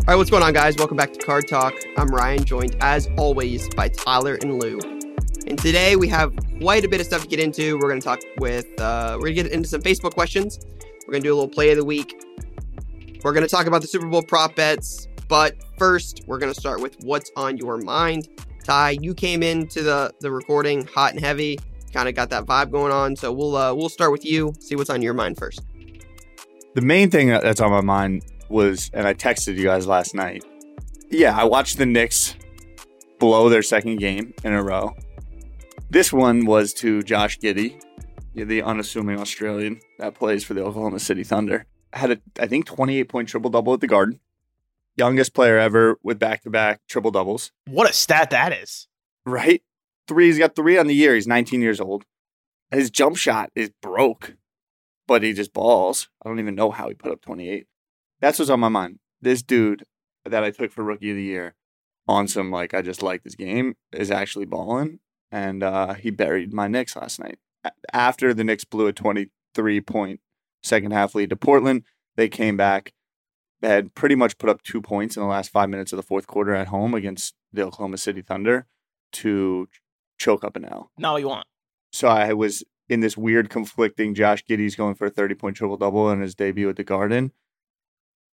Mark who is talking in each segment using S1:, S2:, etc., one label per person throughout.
S1: All right, what's going on, guys? Welcome back to Card Talk. I'm Ryan, joined as always by Tyler and Lou. And today we have quite a bit of stuff to get into. We're going to talk with, uh, we're going to get into some Facebook questions. We're going to do a little play of the week. We're going to talk about the Super Bowl prop bets. But first, we're going to start with what's on your mind. Ty, you came into the, the recording hot and heavy, kind of got that vibe going on. So we'll uh, we'll start with you. See what's on your mind first.
S2: The main thing that's on my mind was, and I texted you guys last night. Yeah, I watched the Knicks blow their second game in a row. This one was to Josh Giddey, the unassuming Australian that plays for the Oklahoma City Thunder. Had a, I think, 28 point triple double at the Garden. Youngest player ever with back to back triple doubles.
S3: What a stat that is.
S2: Right? Three, he's got three on the year. He's 19 years old. His jump shot is broke, but he just balls. I don't even know how he put up 28. That's what's on my mind. This dude that I took for rookie of the year on some like I just like this game is actually balling, and uh, he buried my Knicks last night. After the Knicks blew a 23 point second half lead to Portland, they came back. They had pretty much put up two points in the last five minutes of the fourth quarter at home against the Oklahoma City Thunder to choke up an L.
S3: Not what you want.
S2: So I was in this weird conflicting Josh Giddey's going for a 30 point triple double in his debut at the Garden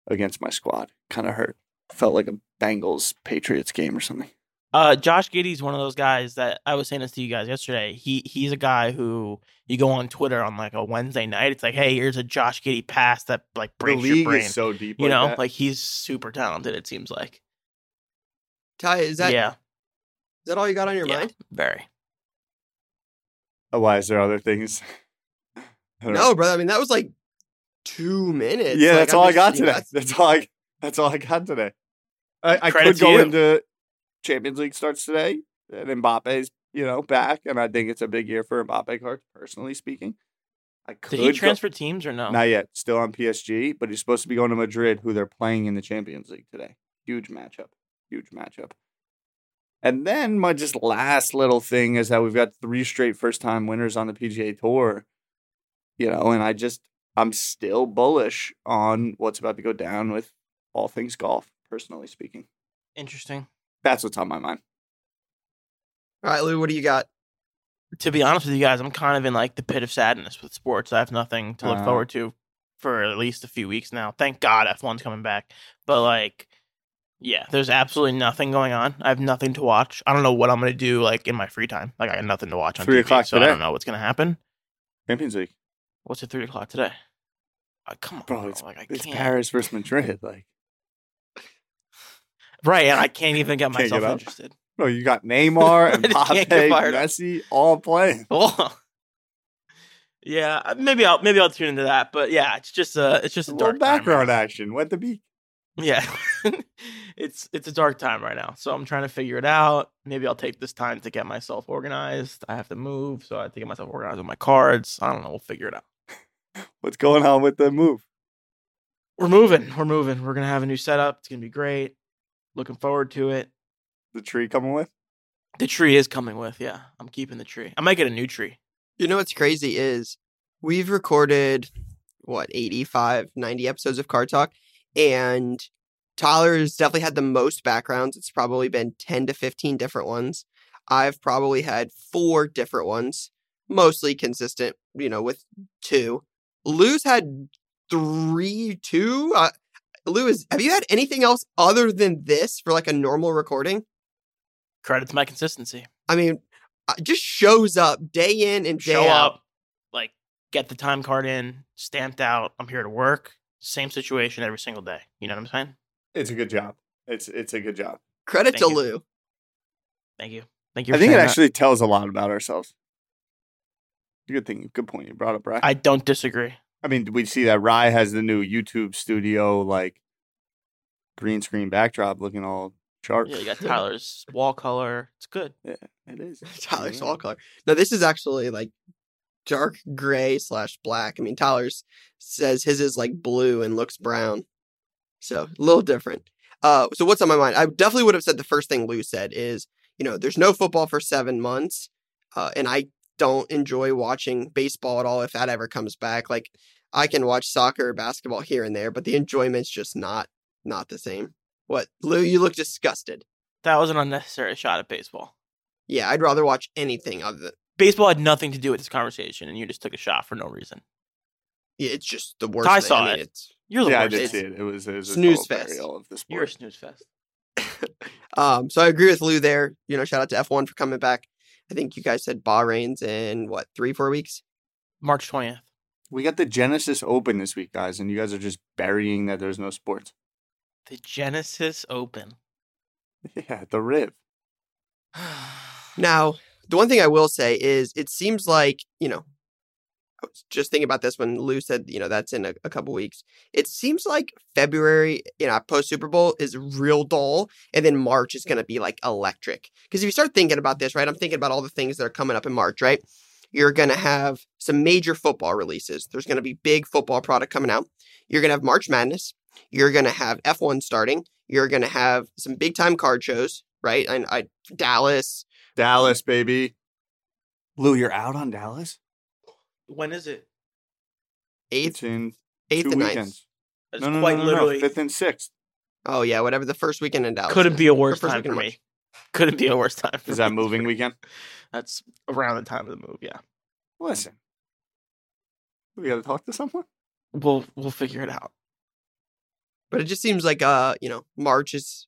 S2: against my squad. Kind of hurt. Felt like a Bengals Patriots game or something.
S3: Uh, Josh Giddey's one of those guys that I was saying this to you guys yesterday. He he's a guy who you go on Twitter on like a Wednesday night. It's like, hey, here's a Josh Giddey pass that like
S2: The
S3: breaks your brain.
S2: is so deep.
S3: you
S2: like
S3: know,
S2: that.
S3: like he's super talented. It seems like.
S1: Ty, is that
S3: yeah, Is
S1: that all you got on your
S3: yeah,
S1: mind?
S3: very.
S2: Oh, why is there other things? I don't know.
S1: No, brother. I mean, that was like two minutes.
S2: yeah,
S1: Like,
S2: that's
S1: I'm
S2: all I got
S1: you know,
S2: today. That's all I. That's all I got today. I, I could
S3: to
S2: go
S3: you.
S2: into Champions League starts today, and Mbappe's you know back, and I think it's a big year for Mbappe cards. Personally speaking, I could
S3: Did he
S2: go-
S3: transfer teams or no?
S2: Not yet. Still on PSG, but he's supposed to be going to Madrid, who they're playing in the Champions League today. Huge matchup. Huge matchup. And then my just last little thing is that we've got three straight first time winners on the PGA Tour. You know, and I just I'm still bullish on what's about to go down with all things golf, personally speaking.
S3: Interesting.
S2: That's what's on my mind.
S1: All right, Lou, what do you got?
S3: To be honest with you guys, I'm kind of in like the pit of sadness with sports. I have nothing to look
S2: Uh.
S3: forward to for at least a few weeks now. Thank God F1's coming back. But like, yeah, there's absolutely nothing going on. I have nothing to watch. I don't know what I'm gonna do like in my free time. Like I got nothing to watch on
S2: Three
S3: TV,
S2: o'clock
S3: so I don't know what's gonna happen.
S2: Champions League.
S3: What's at three o'clock today? Uh, come on,
S2: Bro,
S3: bro.
S2: it's,
S3: like I
S2: it's
S3: can't.
S2: Paris versus Madrid. Like,
S3: Right, and I can't even get
S2: get
S3: myself
S2: up.
S3: interested.
S2: bro, you got Neymar and Mbappe. Messi all playing.
S3: Yeah, uh, maybe I'll maybe I'll tune into that. But yeah, it's just a it's just
S2: A
S3: a dark time right
S2: background action. Went the be
S3: Yeah, it's it's a dark time right now. So I'm trying to figure it out. Maybe I'll take this time to get myself organized. I have to move, so I have to get myself organized with my cards. I don't know. We'll figure it out.
S2: What's going on with the move?
S3: We're moving. We're moving. We're gonna have a new setup. It's gonna be great. Looking forward to it.
S2: The tree coming with?
S3: The tree is coming with. Yeah, I'm keeping the tree. I might get a new tree.
S1: You know what's crazy is we've recorded what 85, 90 episodes of Card Talk, and Tyler's definitely had the most backgrounds. It's probably been 10 to 15 different ones. I've probably had four different ones, mostly consistent, you know, with two. Lou's had three, two. Uh, Lou, is, have you had anything else other than this for like a normal recording?
S3: Credit to my consistency.
S1: I mean, uh, just shows up day in and day
S3: show
S1: out.
S3: up, like get the time card in, stamped out. I'm here to work. Same situation every single day. You know what I'm saying?
S2: It's a good job. It's it's a good job.
S1: Credit
S3: Thank
S1: to
S3: you.
S1: Lou.
S3: Thank you. Thank you.
S2: I think it
S3: saying that.
S2: actually tells a lot about ourselves. Good thing. Good point you brought up, Rye. I,
S3: I don't disagree.
S2: I mean, we see that Rye has the new YouTube studio like green screen backdrop looking all sharp.
S3: Yeah, you got Tyler's wall color. It's good.
S2: Yeah, it is.
S1: Tyler's
S2: Yeah.
S1: wall color. Now, this is actually like dark gray slash black. I mean, Tyler's says his is like blue and looks brown, so a little different. Uh, so what's on my mind? I definitely would have said the first thing Lou said is, you know, there's no football for seven months, uh, and I don't enjoy watching baseball at all if that ever comes back. Like, I can watch soccer or basketball here and there, but the enjoyment's just not not the same. What, Lou? You look disgusted.
S3: That was an unnecessary shot at baseball.
S1: Yeah, I'd rather watch anything other than
S3: Baseball had nothing to do with this conversation, and you just took a shot for no reason.
S1: Yeah, it's just the worst.
S3: Ty
S1: thing.
S3: saw
S1: I mean,
S3: it. You're the
S2: Yeah, I did see it. It was, it was a
S1: snooze
S2: total
S1: fest.
S2: of the
S3: You're a snooze fest.
S1: um. So I agree with Lou there. You know, shout out to F one for coming back. I think you guys said Bahrain's in what three four weeks.
S3: March 20th.
S2: We got the Genesis Open this week, guys, and you guys are just burying that there's no sports.
S3: The Genesis Open.
S2: Yeah, the Riv.
S1: Now, the one thing I will say is, it seems like you know, I was just thinking about this when Lou said you know that's in a, a couple weeks. It seems like February, you know, post Super Bowl is real dull, and then March is going to be like electric. Because if you start thinking about this, right, I'm thinking about all the things that are coming up in March, right? You're going to have some major football releases. There's going to be big football product coming out. You're going to have March Madness. You're going to have F1 starting. You're going to have some big time card shows, right? And I Dallas,
S2: Dallas, baby. Lou, you're out on Dallas?
S3: When is it?
S1: eighth,
S2: It's in
S1: eighth
S2: two
S1: and ninth.
S2: weekends.
S3: It's
S2: no, no,
S3: quite
S2: no, no,
S3: literally.
S2: no. Fifth and sixth.
S1: Oh yeah, whatever the first weekend in Dallas.
S3: Couldn't be a
S1: Or
S3: worse
S1: first
S3: time
S1: weekend
S3: for
S1: in
S3: me. Couldn't be a worse time. For
S2: Is that
S3: me.
S2: moving weekend?
S3: That's around the time of the move. Yeah,
S2: Listen. We got to talk to someone?
S3: we'll we'll figure it out.
S1: But it just seems like uh, you know, March is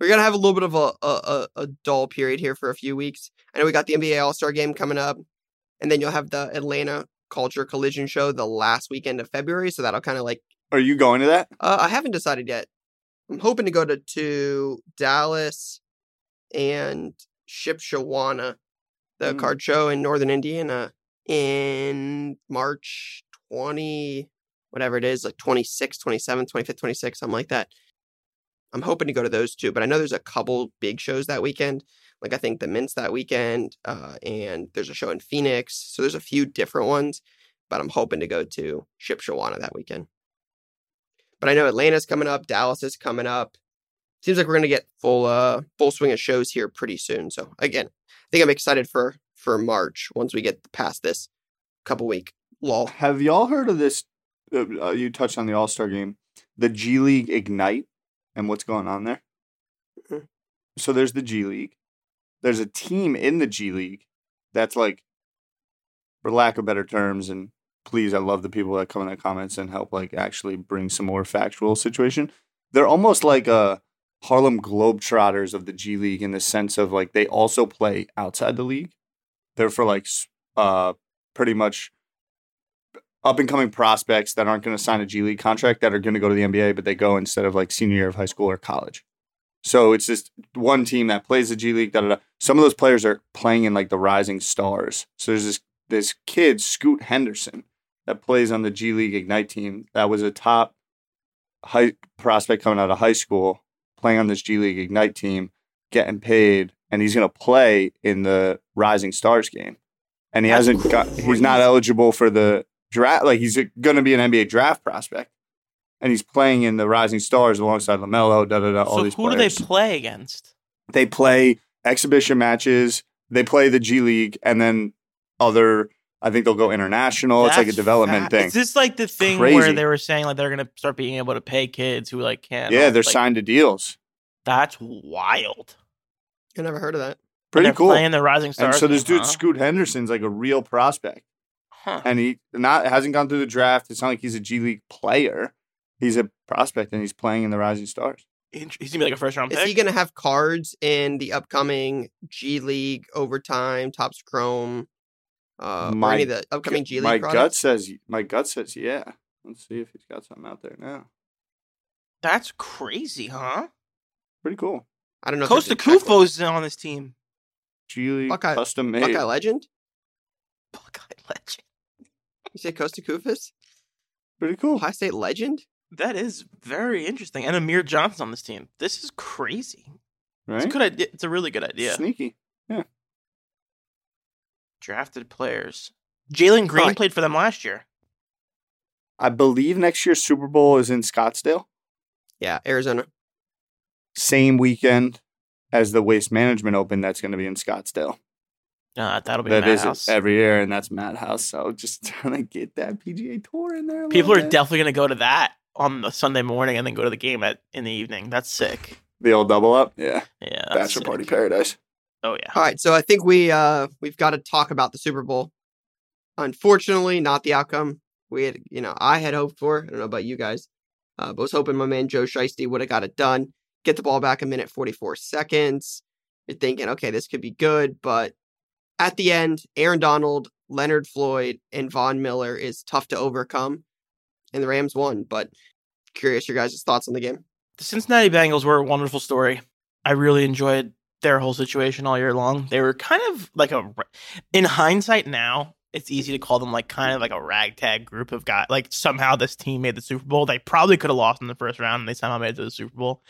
S1: we're gonna have a little bit of a a, a, a dull period here for a few weeks. I know we got the NBA All Star Game coming up, and then you'll have the Atlanta Culture Collision Show the last weekend of February. So that'll kind of like
S2: Are you going to that?
S1: uh, I haven't decided yet. I'm hoping to go to to Dallas and Shipshewana, the
S2: Mm.
S1: card show in Northern Indiana in March 20, whatever it is, like 26, 27, 25th, 26th, something like that. I'm hoping to go to those two, but I know there's a couple big shows that weekend. Like I think the Mints that weekend, uh, and there's a show in Phoenix. So there's a few different ones, but I'm hoping to go to Shipshewana that weekend. But I know Atlanta's coming up, Dallas is coming up. Seems like we're gonna get full uh full swing of shows here pretty soon. So again, I think I'm excited for for March once we get past this couple week lull.
S2: Have y'all heard of this? Uh, uh, you touched on the All Star game, the G League Ignite, and what's going on there.
S1: Mhm.
S2: So there's the G League. There's a team in the G League that's like, for lack of better terms, and please, I love the people that come in the comments and help like actually bring some more factual situation. They're almost like a Harlem Globetrotters of the G League in the sense of like they also play outside the league. They're for like uh pretty much up and coming prospects that aren't going to sign a G League contract that are going to go to the NBA, but they go instead of like senior year of high school or college. So it's just one team that plays the G League. Da, da, da. Some of those players are playing in like the Rising Stars. So there's this this kid Scoot Henderson that plays on the G League Ignite team. That was a top high prospect coming out of high school, playing on this G League Ignite team, getting paid, and he's going to play in the Rising Stars game. And he
S3: That's
S2: hasn't got. He's not eligible for the draft. Like he's going to be an NBA draft prospect, and he's playing in the Rising Stars alongside Lamelo. Da da da. All
S3: so
S2: these
S3: who
S2: players.
S3: do they play against?
S2: They play exhibition matches. They play the G League, and then other. I think they'll go international. it's like a development
S3: fa-
S2: thing.
S3: Is this like the thing
S2: crazy.
S3: where they were saying like they're gonna start being able to pay kids who like can't?
S2: yeah, uh, they're
S3: like,
S2: signed to deals.
S3: That's wild.
S1: I never heard of that.
S2: Pretty
S3: they're
S2: cool.
S3: Playing the Rising
S2: And
S3: Stars.
S2: so this
S3: game,
S2: dude
S3: huh?
S2: Scoot Henderson's like a real prospect,
S3: Huh.
S2: and he not hasn't gone through the draft. It's not like he's a G League player. He's a prospect, and he's playing in the Rising Stars.
S3: Int- He's gonna be like a first round
S1: Is
S3: pick.
S1: he gonna have cards in the upcoming G League overtime, Topps Chrome, uh, or
S2: My
S1: any of the upcoming G League
S2: my gut says my gut says yeah. Let's see if he's got something out there now.
S3: That's crazy, huh?
S2: Pretty cool.
S1: I don't know.
S3: Costa
S1: there's a check
S3: Kufo's is on this team.
S2: G League
S1: Buckeye-
S2: custom made.
S1: Buckeye Legend.
S3: Buckeye legend.
S1: You say Kosta Koufos?
S2: Pretty cool.
S1: Ohio State Legend.
S3: That is very interesting. And Amir Johnson on this team. This is crazy.
S2: right?
S3: It's a good idea. It's a really good idea.
S2: Sneaky. Yeah.
S3: Drafted players. Jalen Green
S1: Right.
S3: played for them last year.
S2: I believe next year's Super Bowl is in Scottsdale.
S1: Yeah, Arizona.
S2: Same weekend as the Waste Management Open. That's going to be in Scottsdale.
S3: Uh, that'll be
S2: That is
S3: madhouse.
S2: every year, and that's Madhouse. So just trying to get that PGA Tour in there.
S3: People are
S2: bit.
S3: definitely going to go to that on the Sunday morning and then go to the game at in the evening. That's sick.
S2: the old double up. Yeah,
S3: Yeah, that's
S2: bachelor
S3: sick.
S2: party paradise.
S3: Oh yeah.
S1: All right, so I think we uh we've got to talk about the Super Bowl. Unfortunately, not the outcome we had. You know, I had hoped for. I don't know about you guys, uh, but was hoping my man Joe Shiesty would have got it done. Get the ball back a minute forty four seconds. You're thinking, okay, this could be good, but at the end, Aaron Donald, Leonard Floyd, and Von Miller is tough to overcome, and the Rams won. But curious your guys' thoughts on the game.
S3: The Cincinnati Bengals were a wonderful story. I really enjoyed their whole situation all year long. They were kind of like a, in hindsight now, it's easy to call them like kind of like a ragtag group of guys. Like somehow this team made the Super Bowl. They probably could have lost in the first round and they somehow made it to the Super Bowl,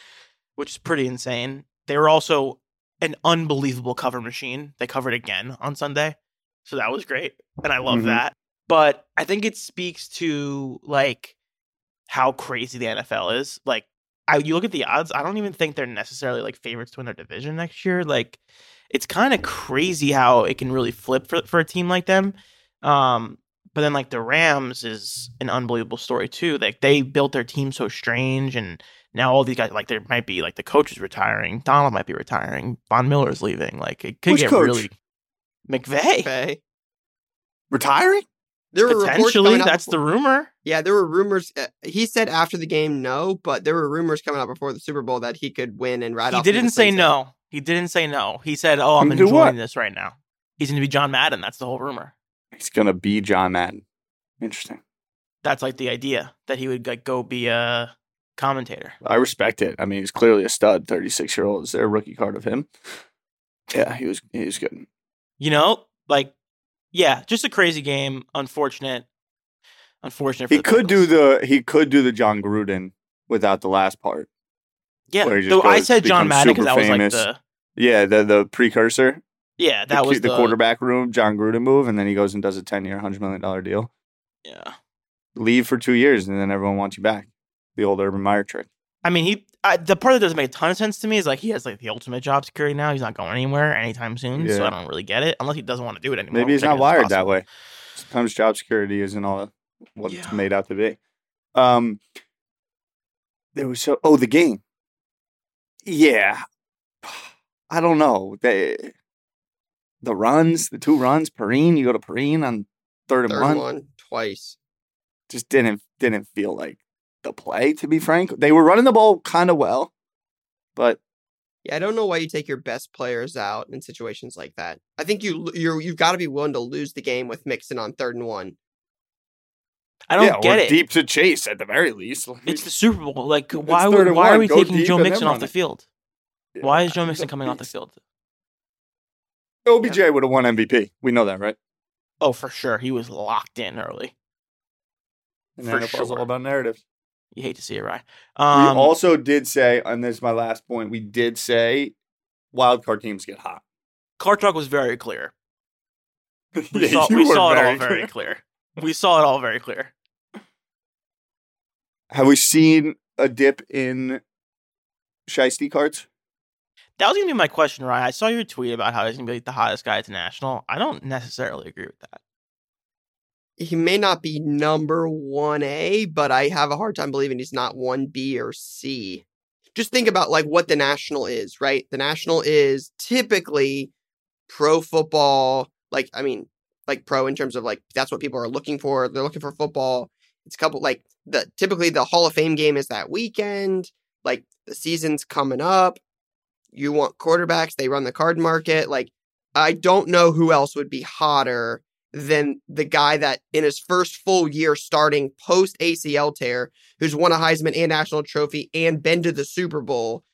S3: which is pretty insane. They were also an unbelievable cover machine. They covered again on Sunday. So that was great. And I love
S2: Mhm.
S3: that. But I think it speaks to like how crazy the NFL is. Like I you look at the odds, I don't even think they're necessarily like favorites to win their division next year. Like it's kind of crazy how it can really flip for for a team like them. Um but then like the Rams is an unbelievable story too. Like they built their team so strange and now all these guys like there might be like the coach is retiring, Donald might be retiring, Von Miller's leaving. Like it could
S2: Which
S3: get
S2: coach?
S3: really McVay.
S1: Okay.
S2: Retiring?
S1: There were reports
S3: Potentially,
S1: coming out
S3: that's the rumor.
S1: Yeah, there were rumors. Uh, he said after the game, no, but there were rumors coming out before the Super Bowl that he could win and ride
S3: he
S1: off. into
S3: didn't say
S1: sunset.
S3: no. He didn't say no. He said, "Oh, I'm enjoying
S2: what?
S3: this right now." He's going to be John Madden. That's the whole rumor.
S2: He's gonna be John Madden. Interesting.
S3: That's like the idea that he would like go be a commentator.
S2: I respect it. I mean, he's clearly a stud. Thirty six year old. Is there a rookie card of him? Yeah, he was. He was good.
S3: You know, like yeah, just a crazy game. Unfortunate. Unfortunate. For
S2: He
S3: the
S2: could do the. He could do the Jon Gruden without the last part.
S3: yeah.
S2: where he just
S3: Though I said John Madden because that was like the
S2: Yeah, the the precursor.
S3: yeah that
S2: the,
S3: was
S2: the, quarterback room, Jon Gruden move, and then he goes and does a ten year, hundred million dollar deal.
S3: Yeah.
S2: Leave for two years, and then everyone wants you back. The old Urban Meyer trick.
S3: I mean, he I, the part that doesn't make a ton of sense to me is like he has like the ultimate job security now. He's not going anywhere anytime soon, so I don't really get it unless he doesn't want to do it anymore.
S2: Maybe he's not wired that way. Sometimes job security isn't all what it's made out to be. Um, there was so oh the game. Yeah, I don't know. the the runs, the two runs, Perine. You go to Perine on third and
S1: Third
S2: one.
S1: one twice.
S2: Just didn't didn't feel like the play. To be frank, they were running the ball kind of well, but
S1: Yeah, I don't know why you take your best players out in situations like that. I think you you're you've got to be willing to lose the game with Mixon on third and one.
S3: I don't
S2: yeah,
S3: get
S2: or
S3: it.
S2: deep to chase at the very least.
S3: It's the Super Bowl. Like, why would, why are we
S2: Go
S3: taking Joe
S2: and
S3: Mixon off the
S2: it.
S3: field? Why is Joe
S2: he's
S3: Mixon coming off the field?
S2: OBJ would have won MVP. We know that, right?
S3: Oh, for sure. He was locked in early.
S2: And
S3: For
S2: NFL's
S3: sure.
S2: all about narratives.
S3: You hate to see it, right? Um,
S2: we also did say, and this is my last point, we did say wild card teams get hot.
S3: Card Talk was very clear. We
S2: Yeah,
S3: saw, we saw it all
S2: very
S3: very clear. We saw it all very clear.
S2: Have we seen a dip in Shiesty cards?
S3: That was gonna be my question, Ryan. I saw your tweet about how he's gonna be like, the hottest guy at the national. I don't necessarily agree with that.
S1: He may not be number one A, but I have a hard time believing he's not one B or C. Just think about like what the national is, right? The national is typically pro football. Like, I mean, like pro in terms of like that's what people are looking for. They're looking for football. It's a couple like the typically the Hall of Fame game is that weekend. Like the season's coming up. You want quarterbacks, they run the card market. Like, I don't know who else would be hotter than the guy that in his first full year starting post ACL tear, who's won a Heisman and national trophy and been to the Super Bowl,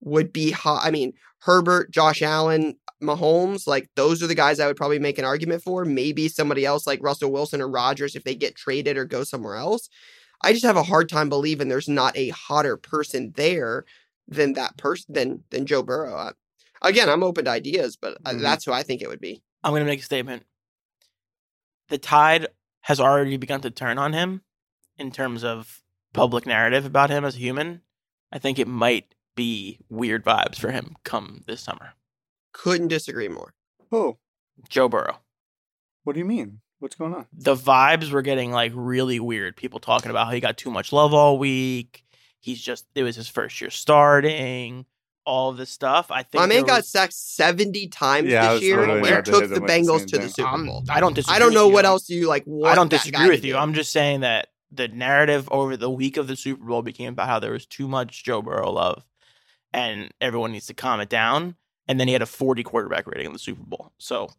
S1: would be hot. I mean, Herbert, Josh Allen, Mahomes, like those are the guys I would probably make an argument for. Maybe somebody else like Russell Wilson or Rodgers if they get traded or go somewhere else. I just have a hard time believing there's not a hotter person there than that person than than Joe Burrow. I, again, I'm open to ideas, but uh
S2: Mhm.
S1: that's who I think it would be.
S3: I'm going to make a statement. The tide has already begun to turn on him in terms of public narrative about him as a human. I think it might be weird vibes for him come this summer.
S1: Couldn't disagree more.
S2: Who?
S3: Joe Burrow.
S2: what do you mean? What's going on?
S3: The vibes were getting like really weird. People talking about how he got too much love all week. He's just, it was his first year starting, all of this stuff. I think
S1: My man
S3: there
S1: got
S3: was-
S1: sacked 70 times
S2: Yeah,
S1: this year
S3: literally
S1: and
S3: about
S2: to
S1: took the
S2: him the
S1: Bengals to the
S2: thing.
S1: Super Bowl.
S3: I don't disagree.
S1: I don't
S3: with
S1: know
S3: you.
S1: what else you like. Want
S3: I don't disagree with you.
S1: do.
S3: I'm just saying that the narrative over the week of the Super Bowl became about how there was too much Joe Burrow love, and everyone needs to calm it down. And then he had a 40 quarterback rating in the Super Bowl. So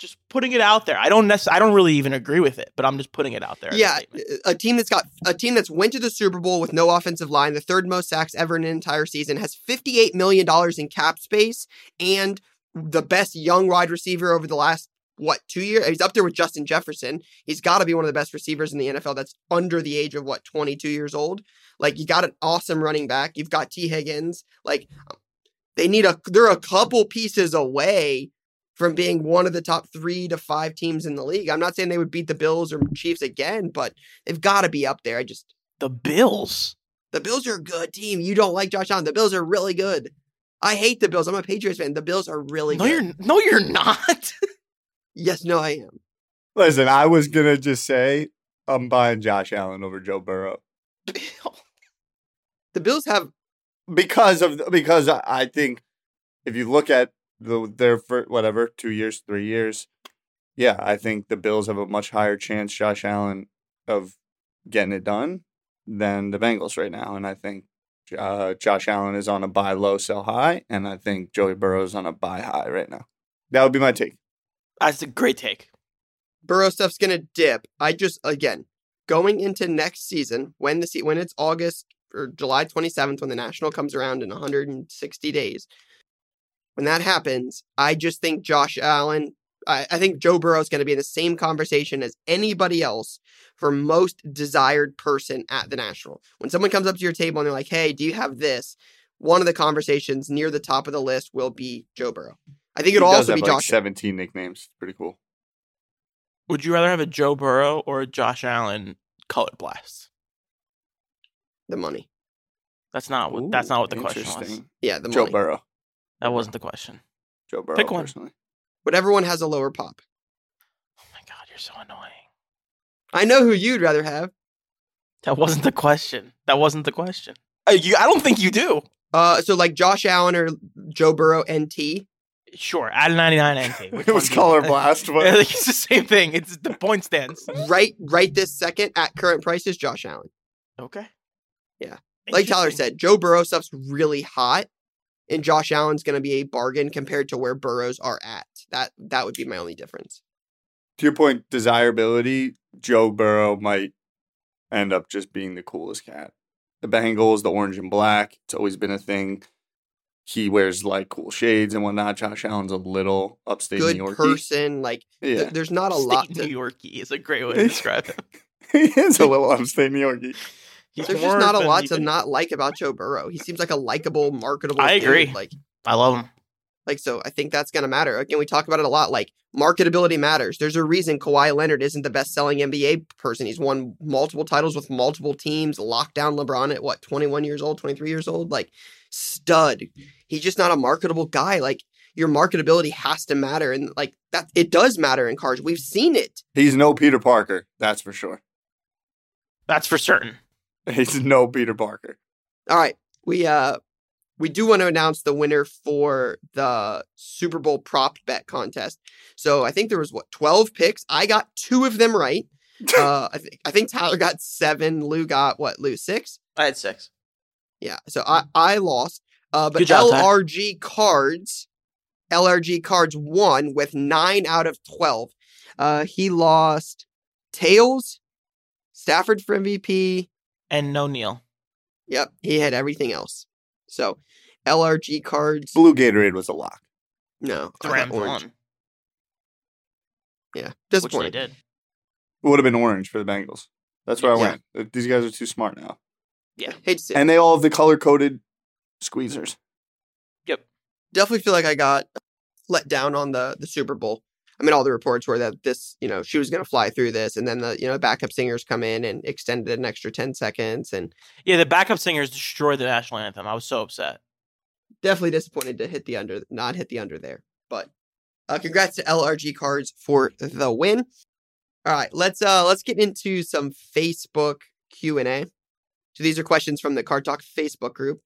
S3: just putting it out there. I don't necess- I don't really even agree with it, but I'm just putting it out there.
S1: Yeah,
S3: uh,
S1: a team that's got a team that's went to the Super Bowl with no offensive line, the third most sacks ever in an entire season, has 58 million dollars in cap space, and the best young wide receiver over the last what two years? He's up there with Justin Jefferson. He's got to be one of the best receivers in the NFL. That's under the age of what 22 years old. Like you got an awesome running back. You've got T Higgins. Like they need a. They're a couple pieces away from being one of the top three to five teams in the league. I'm not saying they would beat the Bills or Chiefs again, but they've got to be up there. I just
S3: the Bills.
S1: the Bills are a good team. You don't like Josh Allen. The Bills are really good. I hate the Bills. I'm a Patriots fan. The Bills are really
S3: no,
S1: good.
S3: you're no, you're not.
S1: Yes, no, I am.
S2: Listen, I was gonna just say I'm buying Josh Allen over Joe Burrow
S1: The Bills have
S2: because of because I I think if you look at the their for whatever two years, three years, yeah, I think the Bills have a much higher chance, Josh Allen, of getting it done than the Bengals right now, and I think uh, Josh Allen is on a buy low, sell high, and I think Joey Burrow is on a buy high right now. That would be my take.
S3: That's a great take.
S1: Burrow stuff's gonna dip. I just again going into next season when the se- when it's August or July 27th when the national comes around in 160 days. When that happens, I just think Josh Allen. I, I think Joe Burrow is going to be in the same conversation as anybody else for most desired person at the national. When someone comes up to your table and they're like, "Hey, do you have this?" One of the conversations near the top of the list will be Joe Burrow. I think it'll
S2: does
S1: also
S2: have
S1: be
S2: like
S1: Josh.
S2: 17 nicknames. Pretty cool.
S3: Would you rather have a Joe Burrow or a Josh Allen color blast?
S1: the money.
S3: That's not what. That's not what the question was.
S1: Yeah, the money.
S2: Joe
S1: money.
S2: Burrow.
S3: That wasn't the question.
S2: Joe Burrow.
S3: Pick one.
S2: Personally.
S1: But everyone has a lower pop.
S3: Oh my god, you're so annoying.
S1: I know who you'd rather have.
S3: That wasn't the question. That wasn't the question. Uh, you, I don't think you do.
S1: Uh, so like Josh Allen or Joe Burrow NT.
S3: Sure, add a 99 NT. Which
S2: It was
S3: one do you
S2: color blast, but
S3: it's the same thing. It's the point stands.
S1: Right, right this second at current prices, Josh Allen.
S3: Okay.
S1: Yeah. Like Tyler said, Joe Burrow stuff's really hot, and Josh Allen's going to be a bargain compared to where Burrows are at. That that would be my only difference.
S2: to your point, desirability, Joe Burrow might end up just being the coolest cat. The Bengals, the orange and black, it's always been a thing. He wears like cool shades and whatnot. Josh Allen's a little upstate
S1: Good
S2: New York.
S1: person. Like th-
S2: Yeah.
S1: there's not a
S3: State
S1: lot
S3: New
S1: to.
S3: Yorkie is a great way to describe him.
S2: he is a little upstate New Yorkie.
S3: He's
S1: There's just not a lot
S3: you
S1: to not like about Joe Burrow. He seems like a likable, marketable.
S3: I
S1: dude.
S3: agree.
S1: Like
S3: I love him.
S1: Like, so I think that's going to matter. Again, we talk about it a lot. Like, marketability matters. There's a reason Kawhi Leonard isn't the best selling NBA person. He's won multiple titles with multiple teams, locked down LeBron at what, 21 years old, 23 years old? Like, stud. He's just not a marketable guy. Like, your marketability has to matter. And, like, that it does matter in cars. We've seen it.
S2: He's no Peter Parker, that's for sure.
S3: That's for certain.
S2: He's no Peter Parker.
S1: All right. We, uh, we do want to announce the winner for the Super Bowl prop bet contest. So I think there was what 12 picks. I got two of them right. uh, I think I think Tyler got seven. Lou got what? Lou six.
S3: I had six.
S1: Yeah. So I I lost. Uh, but
S3: Good job, Ty.
S1: LRG cards, LRG cards won with nine out of twelve. Uh, he lost Tails, Stafford for MVP.
S3: And no Neil.
S1: Yep, he had everything else. So LRG cards.
S2: Blue Gatorade was a lock.
S1: No,
S3: The
S1: I
S3: Rams
S1: orange.
S3: won.
S1: Yeah,
S3: Which they
S1: disappointing.
S3: did.
S2: It would have been orange for the Bengals. That's where I went. Uh, These guys are too smart now.
S1: Yeah, hate to see.
S2: And they all have the color coded squeezers. Yep.
S1: Definitely feel like I got let down on the the Super Bowl. I mean, all the reports were that this, you know, she was going to fly through this, and then the you know backup singers come in and extended an extra ten seconds, and
S3: Yeah, the backup singers destroyed the national anthem. I was so upset.
S1: definitely disappointed to hit the under, not hit the under there. But uh, congrats to LRG Cards for the win. All right, let's uh let's get into some Facebook Q and A. So these are questions from the Card Talk Facebook group.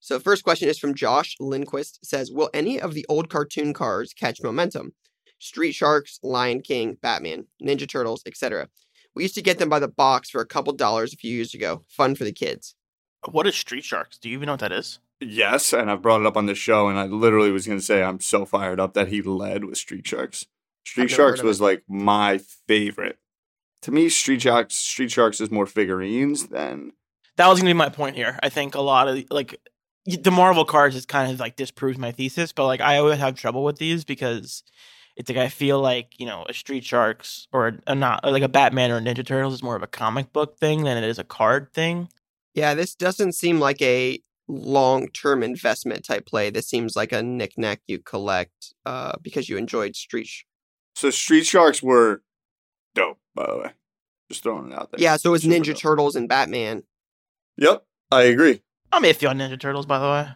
S1: So first question is from Josh Lindquist. Says, "Will any of the old cartoon cars catch momentum? Street Sharks, Lion King, Batman, Ninja Turtles, etc. We used to get them by the box for a couple dollars a few years ago. Fun for the kids."
S3: What is Street Sharks? Do you even know what that is?
S2: Yes, and I've brought it up on the show, and I literally was going to say I'm so fired up that he led with Street Sharks. Street Sharks was
S1: it.
S2: like my favorite. To me, Street Sharks, Street Sharks is more figurines than
S3: That was gonna be my point here. I think a lot of like the Marvel cards just kind of like disproves my thesis, but like I always have trouble with these because it's like I feel like you know a Street Sharks or a, a not like a Batman or a Ninja Turtles is more of a comic book thing than it is a card thing.
S1: Yeah, this doesn't seem like a long term investment type play. This seems like a knickknack you collect uh, because you enjoyed Street. Sh-
S2: So Street Sharks were dope, by the way. Just throwing it out there.
S1: yeah, so it was
S2: Super
S1: Ninja
S2: dope.
S1: Turtles and Batman.
S2: Yep, I agree.
S3: I'm iffy on Ninja Turtles, by the way.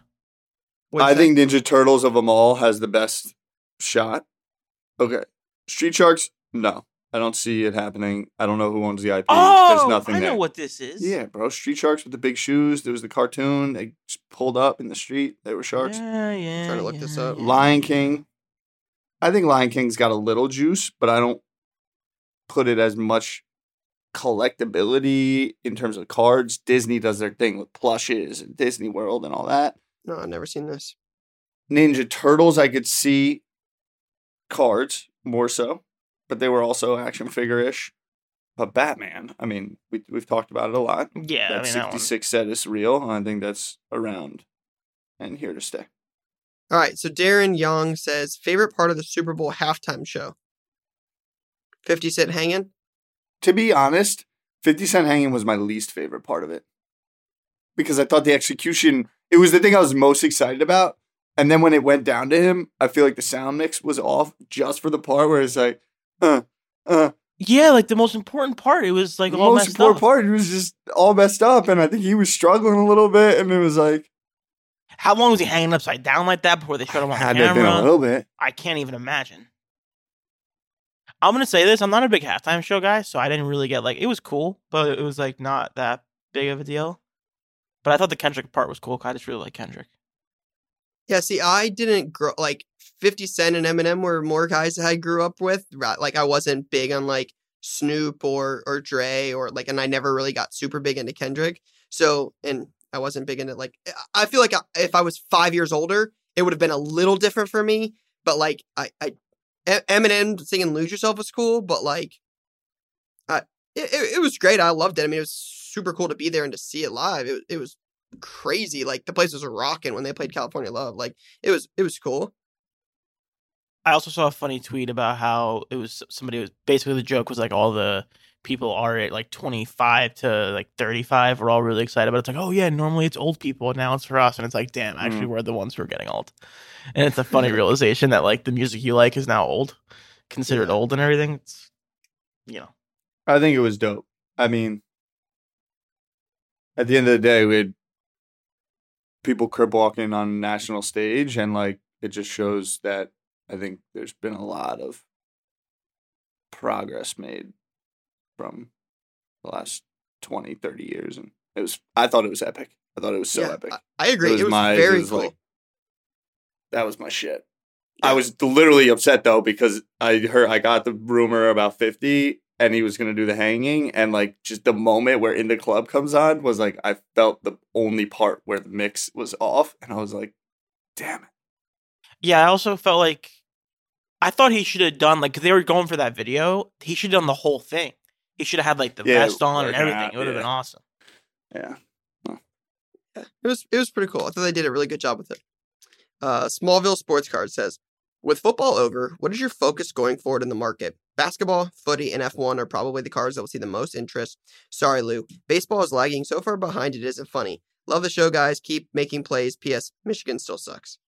S1: What'd
S2: I
S1: you
S2: think Ninja Turtles of them all has the best shot. Okay. Street Sharks, no. I don't see it happening. I don't know who owns the IP.
S3: Oh,
S2: There's nothing
S3: I
S2: there.
S3: know what this is.
S2: Yeah, bro. Street Sharks with the big shoes. There was the cartoon. They just pulled up in the street. They were sharks.
S3: Yeah, yeah.
S1: Trying to look this up.
S3: yeah.
S2: Lion King. I think Lion King's got a little juice, but I don't put it as much collectability in terms of cards. Disney does their thing with plushes and Disney World and all that.
S1: No, I've never seen this.
S2: Ninja Turtles, I could see cards more so, but they were also action figure ish. But Batman, I mean, we, we've talked about it a lot.
S3: Yeah, I
S2: that
S3: mean that
S2: 66 set is real. I think that's around and here to stay.
S1: All right, so Darren Young says favorite part of the Super Bowl halftime show. Fifty Cent hanging.
S2: To be honest, 50 Cent hanging was my least favorite part of it because I thought the execution, it was the thing I was most excited about. And then when it went down to him, I feel like the sound mix was off just for the part where it's like, uh, uh,
S3: Yeah, like the most important part. It was like
S2: the
S3: all
S2: most important
S3: up.
S2: part it was just all messed up and i think he was struggling a little bit and it was like
S3: How long was he hanging upside down like that before they shut him on
S2: had have been a little bit
S3: I can't even imagine. I'm gonna say this: I'm not a big halftime show guy, so I didn't really get like it was cool, but it was like not that big of a deal. But I thought the Kendrick part was cool. I just really like Kendrick.
S1: Yeah, see, I didn't grow like Fifty Cent and Eminem were more guys that I grew up with. Right, Like I wasn't big on like Snoop or or Dre or like, and I never really got super big into Kendrick. So, and I wasn't big into like. Eh, I feel like I- if I was five years older, it would have been a little different for me. But like, I, I Eminem singing "Lose Yourself" was cool, but like, I it, it was great. I loved it. I mean, it was super cool to be there and to see it live. It it was crazy. Like the place was rocking when they played California Love. Like it was it was cool.
S3: I also saw a funny tweet about how it was somebody was basically the joke was like all the people are at like 25 to like 35 we're all really excited but it's like oh yeah normally it's old people and now it's for us and it's like damn actually
S2: Mm.
S3: we're the ones who are getting old and it's a funny realization that like the music you like is now old considered
S1: Yeah.
S3: old and everything it's you know
S2: i think it was dope i mean at the end of the day we had people crip walking on national stage and like it just shows that i think there's been a lot of progress made from the last 20 30 years and it was i thought it was epic i thought it was so
S1: Yeah,
S2: epic
S1: I, I agree. It was,
S2: my-
S1: very
S2: was
S1: cool.
S2: like- that was my shit i was literally upset though because i heard i got the rumor about 50 and he was going to do the hanging and like just the moment where in the club comes on was like i felt the only part where the mix was off and i was like damn it
S3: yeah i also felt like i thought he should have done like 'cause they were going for that video he should have done the whole thing he should have had like the
S2: Yeah,
S3: vest on and everything
S2: out,
S3: it would have
S2: yeah.
S3: been awesome
S2: yeah
S1: Yeah, it was it was pretty cool. I thought they did a really good job with it. Uh, Smallville Sports Card says, with football over, what is your focus going forward in the market? Basketball, footy, and F1 are probably the cards that will see the most interest. Sorry, Lou. Baseball is lagging so far behind it isn't funny. Love the show, guys. Keep making plays. P.S. Michigan still sucks.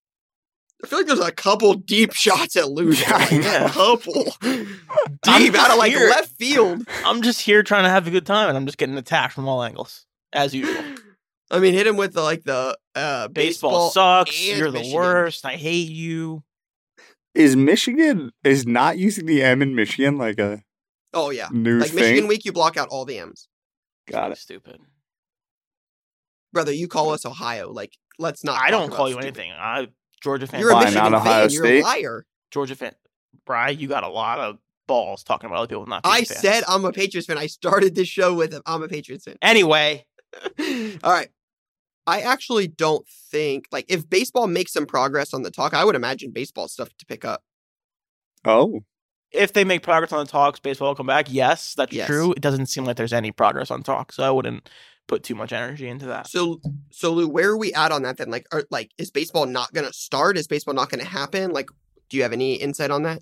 S1: I feel like there's a couple deep shots at Lou.
S3: Yeah.
S1: A couple deep out of like
S3: here.
S1: left field.
S3: I'm just here trying to have a good time, and I'm just getting attacked from all angles as usual.
S1: I mean, hit him with the like the uh,
S3: Baseball,
S1: baseball.
S3: sucks. You're the worst. I hate you.
S2: Is Michigan is not using the M in Michigan like a
S1: Oh yeah,
S2: new
S1: like
S2: thing?
S1: Michigan week, you block out all the M's.
S2: Got it.
S3: Stupid.
S1: Brother, you call us Ohio. Like, let's not.
S3: I
S1: talk
S3: don't
S1: about
S3: call you
S1: stupid.
S3: anything. I Georgia fan.
S1: You're a
S2: Why
S1: Michigan
S2: not Ohio
S1: fan. You're a liar.
S3: Georgia fan. Bry, you got a lot of balls talking about other people not.
S1: I
S3: fans.
S1: said I'm a Patriots fan. I started this show with I'm a Patriots fan.
S3: Anyway,
S1: All right. I actually don't think like if baseball makes some progress on the talk, I would imagine baseball stuff to pick up.
S2: Oh,
S3: if they make progress on the talks, baseball will come back. Yes, that's
S1: Yes.
S3: true. It doesn't seem like there's any progress on talk, so I wouldn't put too much energy into that.
S1: So so Lou, where are we at on that then? Like are, like is baseball not going to start? Is baseball not going to happen? Like do you have any insight on that?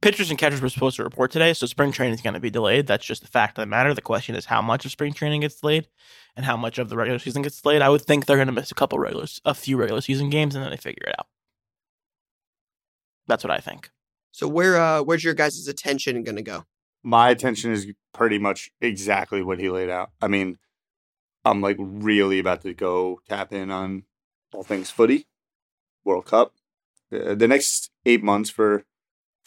S3: Pitchers and catchers were supposed to report today, so spring training is going to be delayed. That's just the fact of the matter. The question is how much of spring training gets delayed and how much of the regular season gets delayed. I would think they're going to miss a couple regular, a few regular season games, and then they figure it out. That's what I think.
S1: So where uh where's your guys' attention going to go?
S2: my attention is pretty much exactly what he laid out. I mean, I'm like really about to go tap in on all things footy, World Cup. Uh, the next eight months for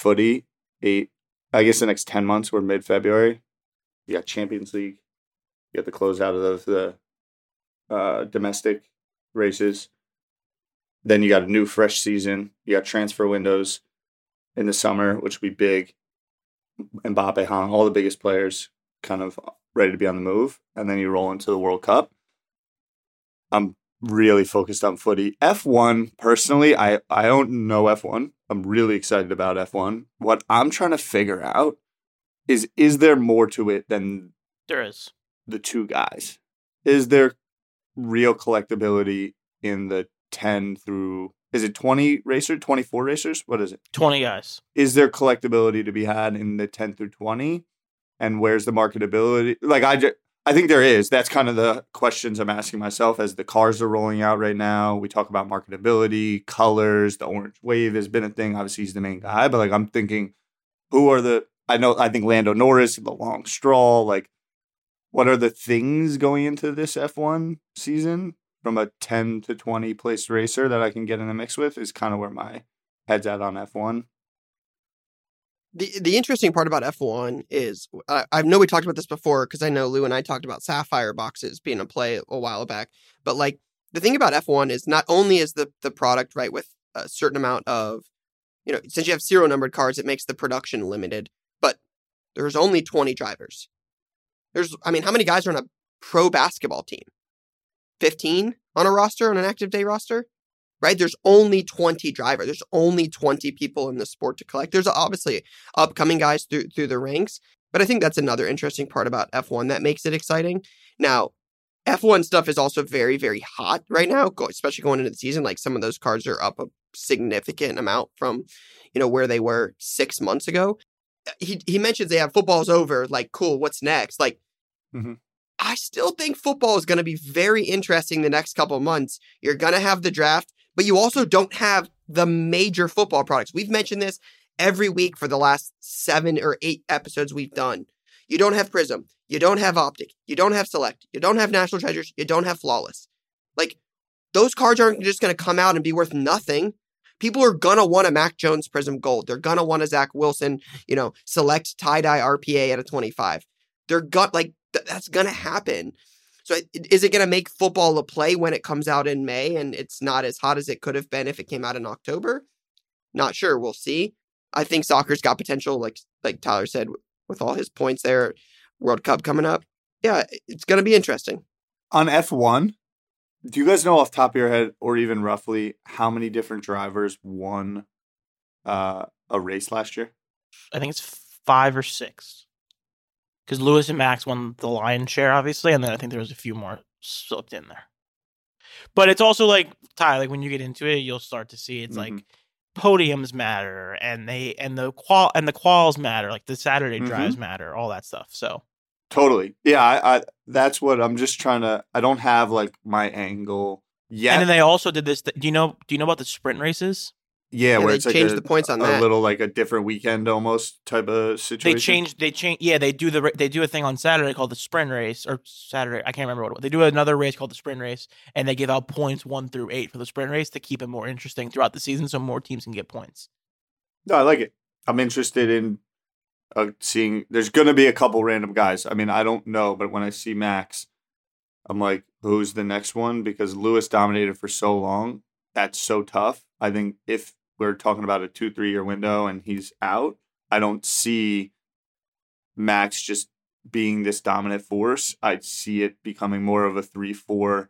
S2: footy, eight, I guess the next 10 months, we're mid February. You got Champions League, you got the closeout of the, the uh, domestic races. Then you got a new fresh season. You got transfer windows in the summer, which will be big. Mbappe, Haaland, all the biggest players kind of ready to be on the move. And then you roll into the World Cup. I'm really focused on footy. F1, personally, I, I don't know F1. I'm really excited about F1. What I'm trying to figure out is is there more to it than
S3: There is.
S2: the two guys? Is there real collectability in the 10 through, is it 20 racer, 24 racers? What is it?
S3: 20 guys.
S2: is there collectability to be had in the 10 through 20 and where's the marketability like i ju- i think there is. That's kind of the questions i'm asking myself as the cars are rolling out right now. We talk about marketability colors the orange wave has been a thing. Obviously he's the main guy but like i'm thinking who are the i know i think lando norris the long straw like what are the things going into this f1 season from a 10 to 20 place racer that i can get in the mix with is kind of where my head's at on f1
S1: The the interesting part about F1 is I, I know we talked about this before because I know Lou and I talked about sapphire boxes being a play a while back. But like the thing about F1 is not only is the the product right with a certain amount of you know since you have zero numbered cars it makes the production limited, but there's only 20 drivers. There's I mean how many guys are on a pro basketball team? 15 on a roster on an active day roster? Right? There's only 20 drivers. There's only 20 people in the sport to collect. There's obviously upcoming guys through through the ranks, but I think that's another interesting part about F1 that makes it exciting. Now, F1 stuff is also very very hot right now, especially going into the season. Like some of those cars are up a significant amount from, you know, where they were 6 months ago. He he mentions they have football's over, like cool, what's next? Like
S2: Mhm.
S1: I still think football is going to be very interesting the next couple of months. You're going to have the draft, but you also don't have the major football products. We've mentioned this every week for the last seven or eight episodes we've done. You don't have Prism. You don't have Optic. You don't have Select. You don't have National Treasures. You don't have Flawless. Like, those cards aren't just going to come out and be worth nothing. People are going to want a Mac Jones Prism Gold. They're going to want a Zach Wilson, you know, Select tie dye RPA at a 25. They're got like, th- that's going to happen. So is it going to make football a play when it comes out in May and it's not as hot as it could have been if it came out in October? Not sure. We'll see. I think soccer's got potential, like like Tyler said, with all his points there. World Cup coming up. Yeah, it's going to be interesting.
S2: on F1, do you guys know off the top of your head, or even roughly, how many different drivers won uh, a race last year?
S3: I think it's five or six. Because Lewis and Max won the lion's share, obviously, and then I think there was a few more slipped in there. But it's also like Ty, like when you get into it, you'll start to see it's like podiums matter, and they and the qual and the quals matter, like the Saturday
S2: Mhm.
S3: drives matter, all that stuff. So
S2: Totally. Yeah, I, I that's what I'm just trying to I don't have like my angle yet.
S3: And then they also did this. Th- do you know? Do you know about the sprint races?
S2: Yeah,
S1: Yeah,
S2: where
S1: they
S2: it's like
S1: changed
S2: a,
S1: the points on
S2: a
S1: that.
S2: little like a different weekend almost type of situation.
S3: They changed. They change. Yeah, they do the. They do a thing on Saturday called the sprint race, or Saturday. I can't remember what it was. They do another race called the sprint race, and they give out points one through eight for the sprint race to keep it more interesting throughout the season, so more teams can get points.
S2: No, I like it. I'm interested in uh, seeing. There's going to be a couple random guys. I mean, I don't know, but when I see Max, I'm like, who's the next one? Because Lewis dominated for so long. That's so tough. I think if we're talking about a two, three year window and he's out, I don't see Max just being this dominant force. I see it becoming more of a three, four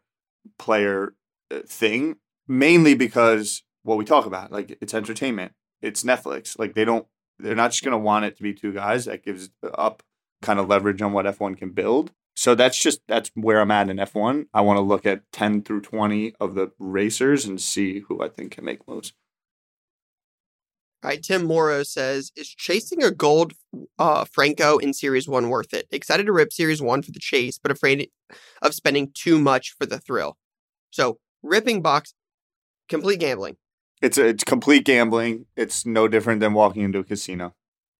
S2: player uh, thing, mainly because what we talk about, like it's entertainment it's Netflix. Like they don't, they're not just going to want it to be two guys. That gives up kind of leverage on what F1 can build. So that's just that's where I'm at in F1. I want to look at 10 through 20 of the racers and see who I think can make moves.
S1: All right, Tim Morrow says, "Is chasing a gold uh, Franco in Series One worth it? Excited to rip Series One for the chase, but afraid of spending too much for the thrill. So ripping box, complete gambling.
S2: It's a, it's complete gambling. It's no different than walking into a casino.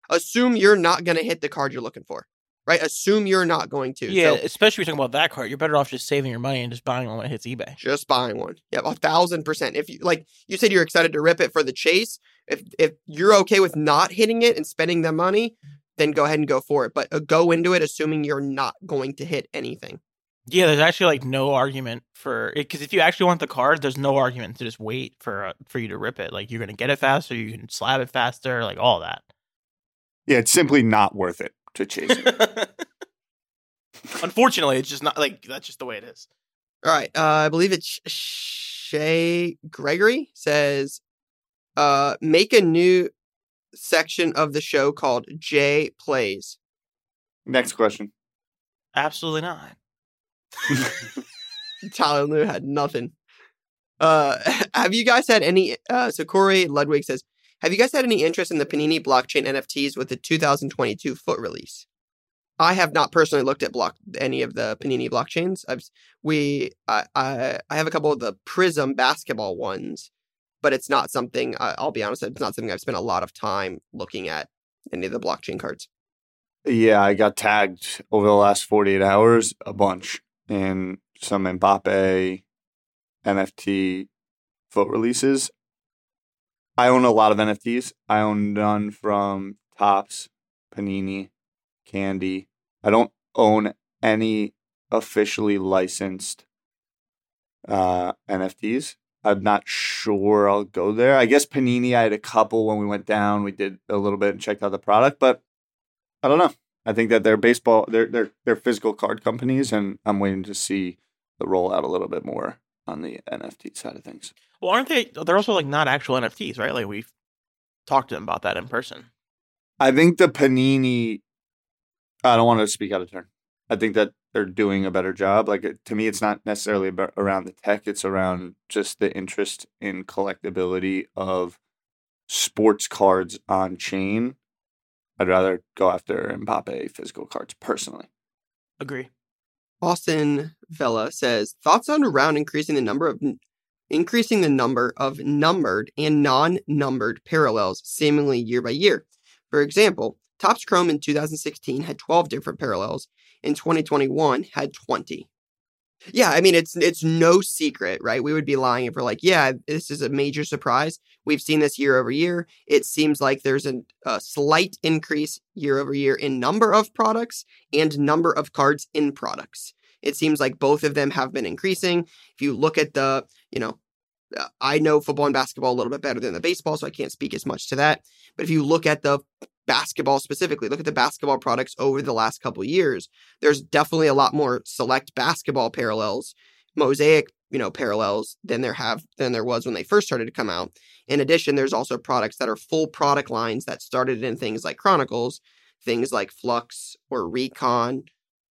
S1: Assume you're not going to hit the card you're looking for, right? Assume you're not going to.
S3: Yeah,
S1: So
S3: especially if you're talking about that card, you're better off just saving your money and just buying one when it hits eBay.
S1: just buying one. Yeah, a thousand percent. If you like, you said you're excited to rip it for the chase. If if you're okay with not hitting it and spending the money, then go ahead and go for it. But uh, go into it assuming you're not going to hit anything.
S3: Yeah, there's actually like no argument for it because if you actually want the card, there's no argument to just wait for uh, for you to rip it. Like you're gonna get it faster, you can slab it faster, like all that.
S2: Yeah, it's simply not worth it to chase it.
S3: Unfortunately, it's just not like that's just the way it is.
S1: All right. Uh, I believe it's Sh- Shay Gregory says, uh, make a new section of the show called Jay Plays.
S2: Next question.
S3: Absolutely not.
S1: Tyler Lou had nothing. Uh, have you guys had any? Uh, so Corey Ludwig says, have you guys had any interest in the Panini blockchain NFTs with the 2022 foot release? I have not personally looked at block any of the Panini blockchains. I've we I I, I have a couple of the Prism basketball ones, but it's not something. I, I'll be honest, it's not something I've spent a lot of time looking at any of the blockchain cards.
S2: Yeah, I got tagged over the last 48 hours a bunch in some Mbappe NFT foot releases. I own a lot of NFTs. I own none from Topps, Panini, Candy. I don't own any officially licensed uh, NFTs. I'm not sure I'll go there. I guess Panini, I had a couple when we went down. We did a little bit and checked out the product, but I don't know. I think that they're baseball, they're they're they're physical card companies, and I'm waiting to see the rollout a little bit more on the NFT side of things.
S3: Well, aren't they? They're also like not actual NFTs, right? Like we've talked to them about that in person.
S2: I think the Panini. I don't want to speak out of turn. I think that they're doing a better job. Like to me, it's not necessarily about, around the tech; it's around just the interest in collectability of sports cards on chain. I'd rather go after Mbappe physical cards personally.
S3: Agree.
S1: Austin Vela says thoughts on around increasing the number of increasing the number of numbered and non-numbered parallels seemingly year by year. For example, Topps Chrome in 2016 had 12 different parallels. In 2021 had 20. Yeah, I mean it's it's no secret, right? We would be lying if we're like, yeah, this is a major surprise. We've seen this year over year. It seems like there's an, a slight increase year over year in number of products and number of cards in products. It seems like both of them have been increasing. If you look at the, you know, uh, I know football and basketball a little bit better than the baseball, so I can't speak as much to that. But if you look at the basketball specifically, look at the basketball products over the last couple years, there's definitely a lot more select basketball parallels, mosaic, you know, parallels than there have than there was when they first started to come out. In addition, there's also products that are full product lines that started in things like Chronicles, things like Flux or Recon.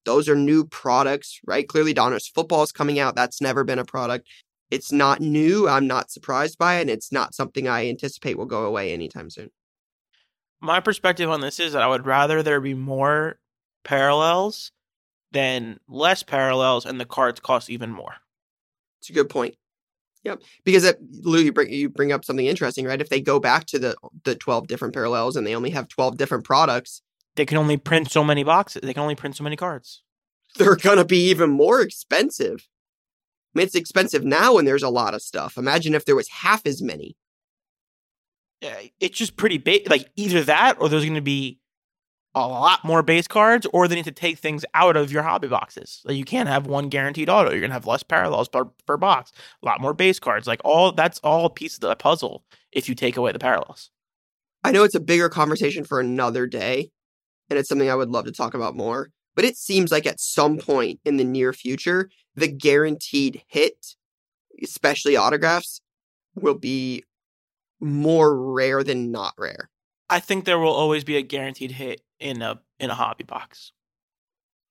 S1: Those are new products, right? Clearly, Donruss football is coming out. That's never been a product. It's not new. I'm not surprised by it. And it's not something I anticipate will go away anytime soon.
S3: My perspective on this is that I would rather there be more parallels than less parallels and the cards cost even more.
S1: It's a good point. Yep, because it, Lou, you bring you bring up something interesting, right? If they go back to the the twelve different parallels and they only have twelve different products,
S3: They can only print so many boxes. They can only print so many cards.
S1: they're gonna be even more expensive. I mean, it's expensive now, and there's a lot of stuff. Imagine if there was half as many.
S3: It's just pretty big. Like either that, or there's going to be a lot more base cards, or they need to take things out of your hobby boxes. Like you can't have one guaranteed auto. You're gonna have less parallels per, per box. A lot more base cards. Like all that's all a piece of the puzzle. If you take away the parallels.
S1: I know it's a bigger conversation for another day, and it's something I would love to talk about more. But it seems like at some point in the near future, the guaranteed hit, especially autographs, will be more rare than not rare.
S3: I think there will always be a guaranteed hit in a in a hobby box.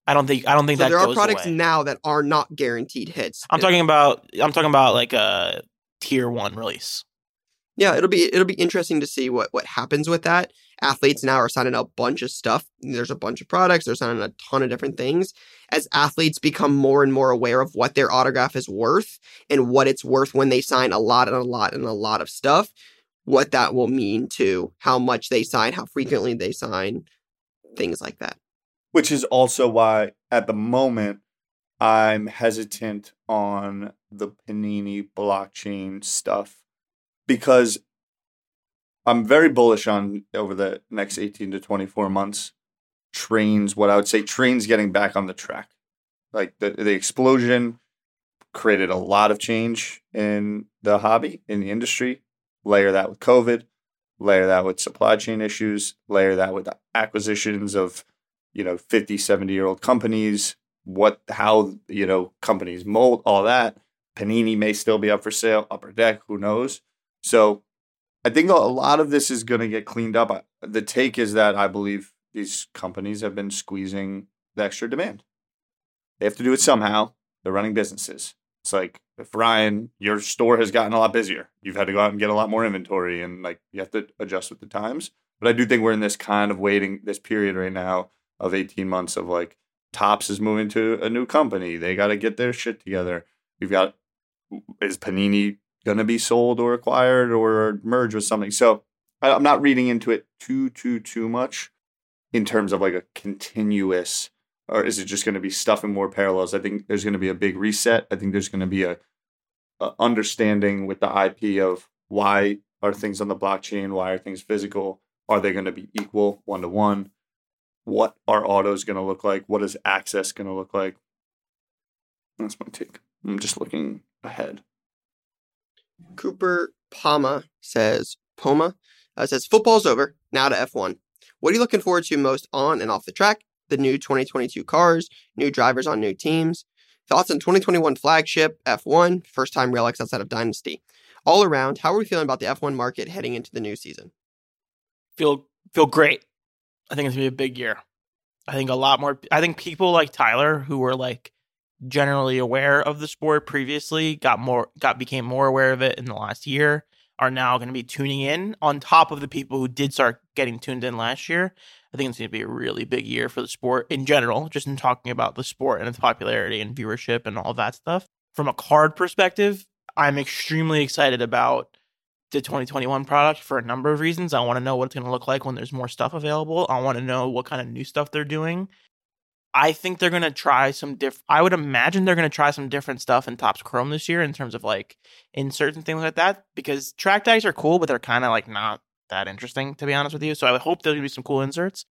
S3: I don't think I don't think
S1: So
S3: that
S1: there are products
S3: away.
S1: now that are not guaranteed hits.
S3: I'm talking about I'm talking about like a tier one release.
S1: yeah, it'll be it'll be interesting to see what what happens with that. Athletes now are signing a bunch of stuff. There's a bunch of products. They're signing a ton of different things. As athletes become more and more aware of what their autograph is worth and what it's worth when they sign a lot and a lot and a lot of stuff, what that will mean to how much they sign, how frequently they sign, things like that.
S2: which is also why at the moment I'm hesitant on the Panini blockchain stuff because I'm very bullish on over the next 18 to 24 months trains what I would say trains getting back on the track. Like the the explosion created a lot of change in the hobby in the industry. Layer that with COVID, layer that with supply chain issues, layer that with acquisitions of you know 50 70 year old companies what how you know companies mold all that. Panini may still be up for sale upper deck who knows? So i think a lot of this is going to get cleaned up. The take is that i believe these companies have been squeezing the extra demand. They have to do it somehow. They're running businesses it's like if ryan your store has gotten a lot busier you've had to go out and get a lot more inventory and like you have to adjust with the times but i do think we're in this kind of waiting this period right now of 18 months of like Topps is moving to a new company. They got to get their shit together. We've got is Panini going to be sold or acquired or merge with something? So I'm not reading into it too too too much in terms of like a continuous or is it just going to be stuffing more parallels? I think there's going to be a big reset. I think there's going to be a, a understanding with the IP of why are things on the blockchain? Why are things physical? Are they going to be equal one to one? what are autos going to look like? What is access going to look like? That's my take. I'm just looking ahead.
S1: Cooper Pama says, Poma uh, says, football's over. Now to F1. What are you looking forward to most on and off the track? The new 2022 cars, new drivers on new teams. Thoughts on 2021 flagship F1, first time X outside of Dynasty. All around, how are we feeling about the F1 market heading into the new season?
S3: Feel feel great. I think it's gonna be a big year. I think a lot more. I think people like Tyler, who were like generally aware of the sport previously, got more got became more aware of it in the last year. Are now going to be tuning in on top of the people who did start getting tuned in last year. I think it's going to be a really big year for the sport in general, just in talking about the sport and its popularity and viewership and all that stuff. From a card perspective, I'm extremely excited about the 2021 product for a number of reasons. I want to know what it's going to look like when there's more stuff available. I want to know what kind of new stuff they're doing. I think they're going to try some diff I would imagine they're going to try some different stuff in Topps Chrome this year in terms of like inserts and things like that because track tags are cool but they're kind of like not that interesting to be honest with you. So I would hope there'll be some cool inserts.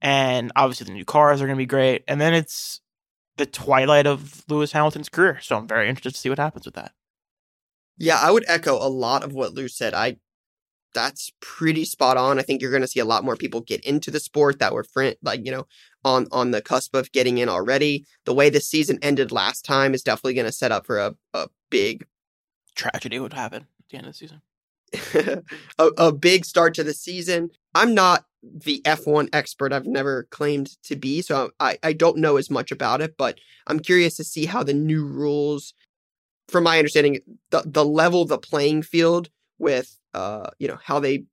S3: And obviously the new cars are going to be great. And then it's the twilight of Lewis Hamilton's career. So I'm very interested to see what happens with that.
S1: Yeah, I would echo a lot of what Lou said. I that's pretty spot on. I think you're going to see a lot more people get into the sport that were fr- like, you know, on on the cusp of getting in already. The way the season ended last time is definitely going to set up for a, a big
S3: Tragedy would happen at the end of the season.
S1: a, a big start to the season. I'm not the F1 expert. I've never claimed to be, so I, I don't know as much about it, but I'm curious to see how the new rules, from my understanding, the, the level the playing field with, uh, you know, how they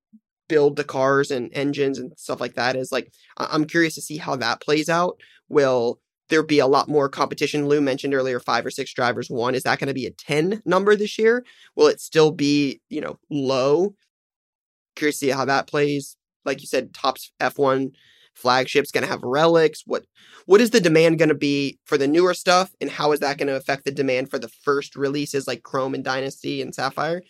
S1: build the cars and engines and stuff like that is like, I'm curious to see how that plays out. Will there be a lot more competition. Lou mentioned earlier five or six drivers One Is that going to be a 10 number this year? Will it still be, you know, low? Curious to see how that plays. Like you said, Topps F1 flagship's going to have relics. What what is the demand going to be for the newer stuff and how is that going to affect the demand for the first releases like Chrome and Dynasty and Sapphire?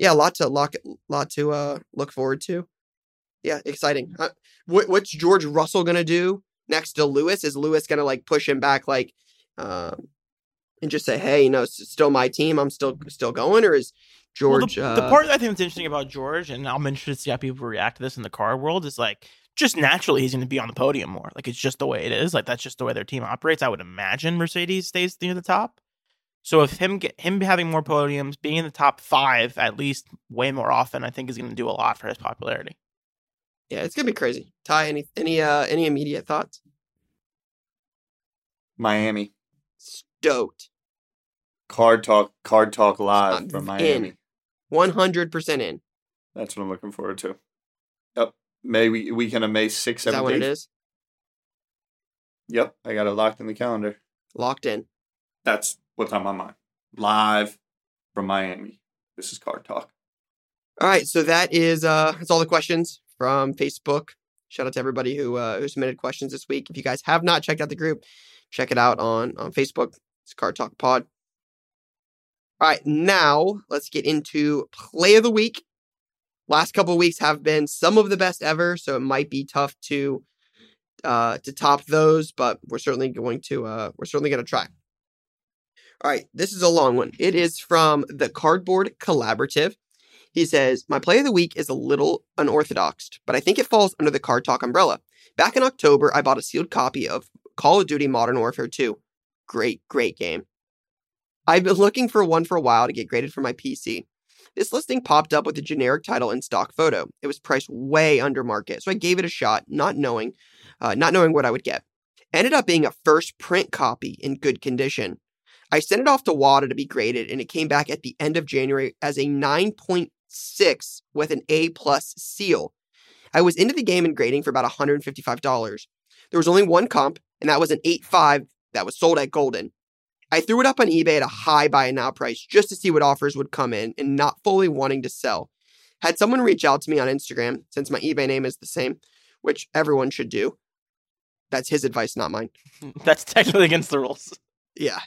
S1: Yeah, a lot to lock lot to uh look forward to. Yeah, exciting. Uh, what, what's George Russell going to do? next to Lewis? Is Lewis going to like push him back, like, um, and just say, "Hey, you know, it's still my team. I'm still still going," or is George?
S3: Well, the,
S1: uh,
S3: the part that I think that's interesting about George, and I'm interested to see how people react to this in the car world, is like just naturally he's going to be on the podium more. Like it's just the way it is. Like that's just the way their team operates. I would imagine Mercedes stays near the top. So if him get him having more podiums, being in the top five at least way more often, I think is going to do a lot for his popularity.
S1: Yeah, it's gonna be crazy. Ty, any any uh any immediate thoughts?
S2: Miami.
S1: Stoked.
S2: Card talk. Card talk live
S1: I'm
S2: from Miami.
S1: One hundred percent in.
S2: That's what I'm looking forward to. Yep. May we weekend of May sixth,
S1: Is that what it
S2: seventeenth. Yep. I got it locked in the calendar.
S1: Locked in.
S2: That's what's on my mind. Live from Miami. This is card talk.
S1: All right, so that is uh that's all the questions from Facebook. Shout out to everybody who uh, who submitted questions this week. If you guys have not checked out the group, check it out on on Facebook. It's Card Talk Pod. All right, now let's get into play of the week. Last couple weeks have been some of the best ever, so it might be tough to uh to top those, but we're certainly going to uh we're certainly going to try. All right, this is a long one. It is from the Cardboard Collaborative. He says, My play of the week is a little unorthodox, but I think it falls under the Card Talk umbrella. Back in October, I bought a sealed copy of Call of Duty Modern Warfare 2. Great, great game. I've been looking for one for a while to get graded for my PC. This listing popped up with a generic title and stock photo. It was priced way under market, so I gave it a shot, not knowing, uh, not knowing what I would get. Ended up being a first print copy in good condition. I sent it off to WATA to be graded, and it came back at the end of January as a 9.6 with an A plus seal. I was into the game and grading for about $155. There was only one comp, and that was an 8.5 that was sold at Goldin. I threw it up on eBay at a high buy now price just to see what offers would come in and not fully wanting to sell. Had someone reach out to me on Instagram, since my eBay name is the same, which everyone should do. That's his advice, not mine.
S3: That's technically against the rules.
S1: Yeah.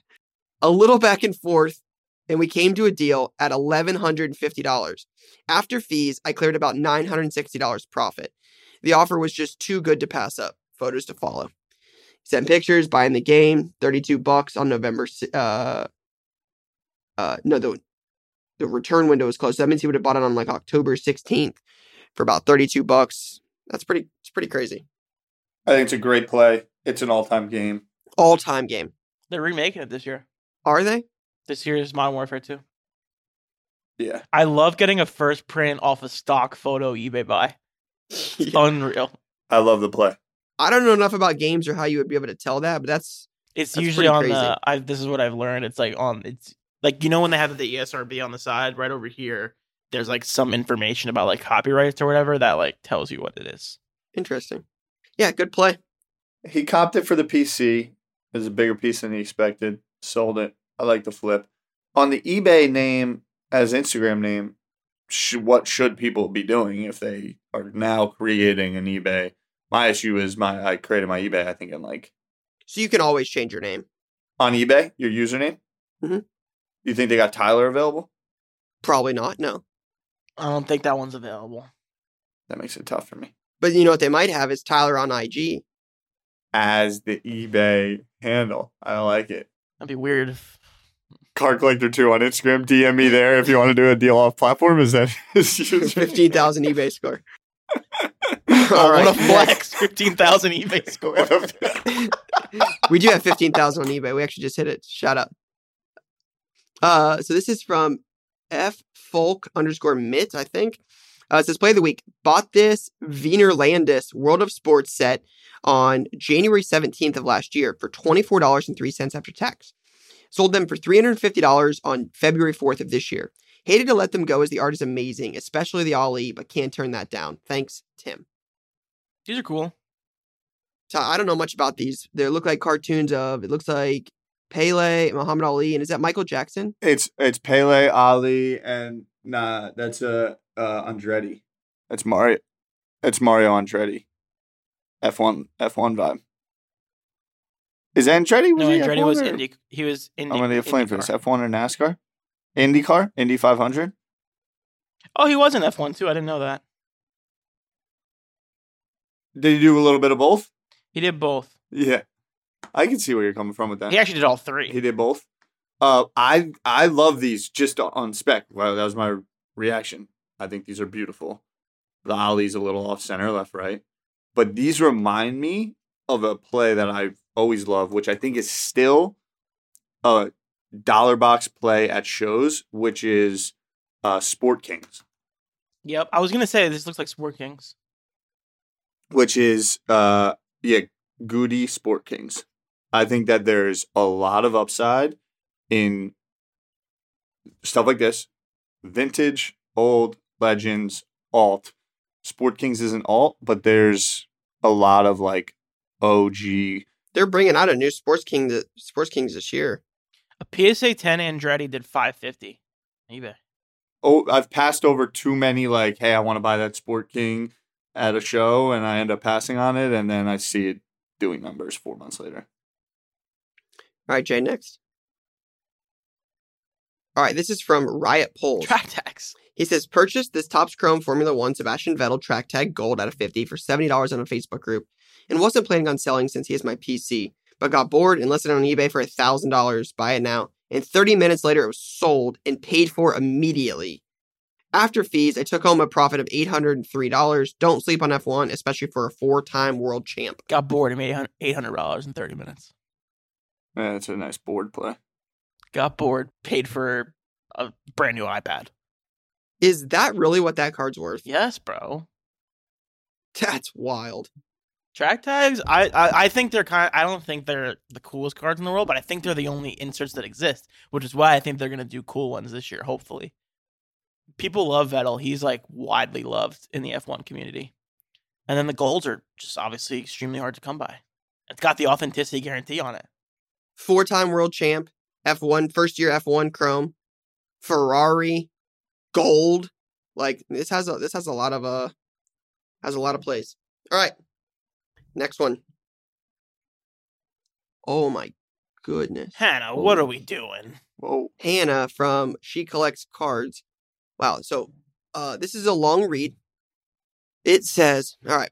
S1: A little back and forth, and we came to a deal at $1,150. After fees, I cleared about $960 profit. The offer was just too good to pass up. Photos to follow. Sent pictures, buying the game, 32 bucks on November. Uh, uh, no, the the return window was closed. So That means he would have bought it on like October 16th for about 32 bucks. That's pretty. It's pretty crazy.
S2: I think it's a great play. It's an all time game.
S1: All time game.
S3: They're remaking it this year.
S1: Are they?
S3: This year is Modern Warfare 2.
S2: Yeah.
S3: I love getting a first print off a stock photo eBay buy.
S1: Yeah.
S3: Unreal.
S2: I love the play.
S1: I don't know enough about games or how you would be able to tell that, but that's
S3: It's
S1: That's
S3: usually on
S1: crazy.
S3: the. I, this is what I've learned. It's like on. It's like you know when they have the ESRB on the side, right over here. There's like some information about like copyrights or whatever that like tells you what it is.
S1: interesting. Yeah, good play.
S2: He copped it for the PC. It was a bigger piece than he expected. Sold it. I like the flip. On the eBay name as Instagram name, sh- what should people be doing if they are now creating an eBay? My issue is my I created my eBay. I think in like
S1: So you can always change your name.
S2: on eBay your username.
S1: Mhm.
S2: You think they got Tyler available?
S1: Probably not, no.
S3: I don't think that one's available.
S2: That makes it tough for me.
S1: But you know what they might have is Tyler on IG.
S2: As the eBay handle, I like it.
S3: That'd be weird. If,
S2: Card Collector Two on Instagram. DM me there if you want to do a deal off platform. Is that his username?
S1: 15,000 eBay score.
S3: oh,
S1: All right.
S3: what a flex! Fifteen thousand eBay score.
S1: We do have 15,000 on eBay. We actually just hit it. Shut up. Uh, so this is from F Folk underscore Mitt, I think. Uh, it says play of the week. Bought this Wiener Landis World of Sports set on January 17th of last year for $24.03 after tax. Sold them for $350 on February 4th of this year. Hated to let them go as the art is amazing, especially the Ali, but can't turn that down. Thanks, Tim.
S3: These are cool.
S1: So I don't know much about these. They look like cartoons of. It looks like Pele, Muhammad Ali, and is that Michael Jackson?
S2: It's it's Pele, Ali, and nah, that's uh, uh Andretti. That's Mario. It's Mario Andretti. F one F one vibe. Is Andretti was
S3: No,
S2: he
S3: Andretti
S2: F1
S3: was
S2: or-
S3: Indy. He was Indy.
S2: I'm gonna get flamed for this. F one or NASCAR? IndyCar? Indy five hundred?
S3: Oh, he was in F one too. I didn't know that.
S2: Did he do a little bit of both?
S3: He did both.
S2: Yeah. I can see where you're coming from with that.
S3: He actually did all three.
S2: He did both. Uh, I I love these just on spec. Well, that was my reaction. I think these are beautiful. The Ali's a little off center, left, right, but these remind me of a play that I've always loved, which I think is still a dollar box play at shows, which is uh, Sport Kings,
S3: Yep. I was gonna say this looks like Sport Kings.
S2: which is uh, yeah, Goudey Sport Kings. I think that there's a lot of upside in stuff like this vintage, old, legends, alt. Sport Kings isn't alt, but there's a lot of like OG.
S1: They're bringing out a new Sports King, the Sports Kings this year.
S3: A PSA 10 Andretti did 550. eBay.
S2: Oh, I've passed over too many. Like, hey, I want to buy that Sport King at a show, and I end up passing on it, and then I see it doing numbers four months later.
S1: All right, Jay, next. All right, this is from Riot Polls.
S3: Track tags.
S1: He says, purchase this Topps Chrome Formula One Sebastian Vettel track tag gold out of 50 for $70 on a Facebook group and wasn't planning on selling since he has my PC, but got bored and listed on eBay for $1,000. Buy it now. And 30 minutes later, it was sold and paid for immediately. After fees, I took home a profit of $803. Don't sleep on F1, especially for a four time world champ.
S3: Got bored and made $800 in 30 minutes.
S2: Yeah, it's a nice board play.
S3: Got bored, paid for a brand new iPad.
S1: Is that really what that card's worth?
S3: Yes, bro.
S1: That's wild.
S3: Track tags, I, I I think they're kind. I don't think they're the coolest cards in the world, but I think they're the only inserts that exist, which is why I think they're gonna do cool ones this year. Hopefully, people love Vettel. He's like widely loved in the F1 community, and then the golds are just obviously extremely hard to come by. It's got the authenticity guarantee on it.
S1: Four time world champ, F1, first year F1 Chrome, Ferrari, gold. Like this has a this has a lot of uh has a lot of plays. All right. Next one. Oh my goodness.
S3: Hannah, what are we doing?
S2: Whoa.
S1: Hannah from She Collects Cards. Wow. So uh, this is a long read. It says, all right.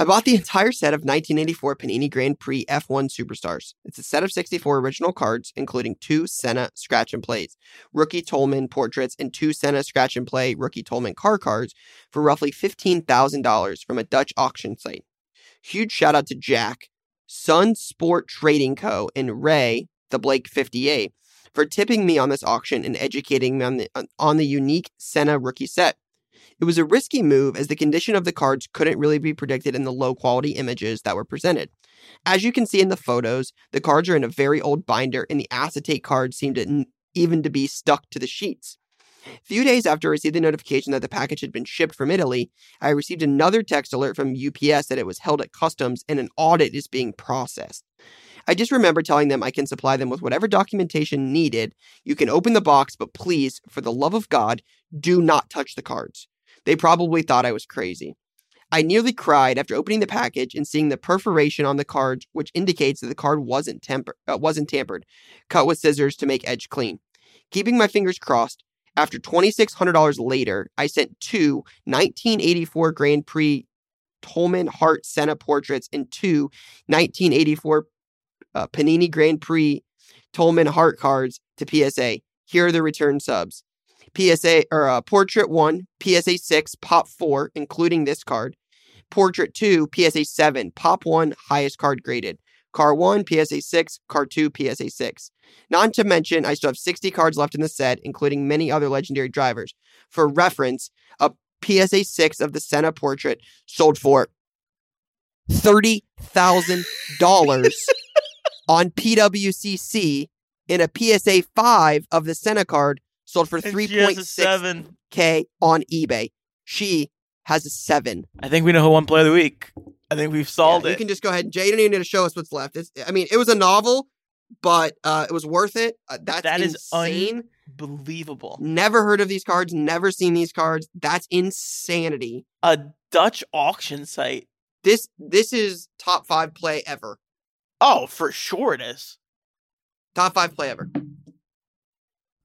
S1: I bought the entire set of 1984 Panini Grand Prix F1 Superstars. It's a set of 64 original cards, including two Senna scratch and plays, rookie Toleman portraits, and two Senna scratch and play rookie Toleman car cards for roughly $15,000 from a Dutch auction site. Huge shout out to Jack, Sun Sport Trading Co., and Ray, the Blake 58, for tipping me on this auction and educating me on the, on the unique Senna rookie set. It was a risky move as the condition of the cards couldn't really be predicted in the low quality images that were presented. As you can see in the photos, the cards are in a very old binder and the acetate cards seem to even to be stuck to the sheets. Few days after I received the notification that the package had been shipped from Italy, I received another text alert from UPS that it was held at customs and an audit is being processed. I just remember telling them I can supply them with whatever documentation needed. You can open the box, but please, for the love of God, do not touch the cards. They probably thought I was crazy. I nearly cried after opening the package and seeing the perforation on the cards, which indicates that the card wasn't, temper- uh, wasn't tampered, cut with scissors to make edge clean. Keeping my fingers crossed, after $2,600 later, I sent two 1984 Grand Prix Toleman Hart Senna portraits and two 1984 uh, Panini Grand Prix Toleman Hart cards to PSA. Here are the return subs. PSA or uh, Portrait 1, PSA 6, Pop 4, including this card. Portrait 2, PSA 7, Pop 1, highest card graded. Car 1, PSA 6, Car 2, PSA 6. Not to mention, I still have 60 cards left in the set, including many other legendary drivers. For reference, a PSA 6 of the Senna portrait sold for $30,000 on PWCC, and a PSA 5 of the Senna card sold for
S3: And she has a
S1: 3.6
S3: seven.
S1: K on eBay. She has a seven.
S3: I think we know who won play of the week. I think we've solved
S1: Yeah,
S3: it.
S1: You can just go ahead. and Jay, you don't even need to show us what's left. It's, I mean, it was a novel, but uh, it was worth it. Uh, that's
S3: That is
S1: insane.
S3: Unbelievable.
S1: Never heard of these cards. Never seen these cards. That's insanity.
S3: A Dutch auction site.
S1: This this is top five play ever.
S3: Oh, for sure it is.
S1: Top five play ever.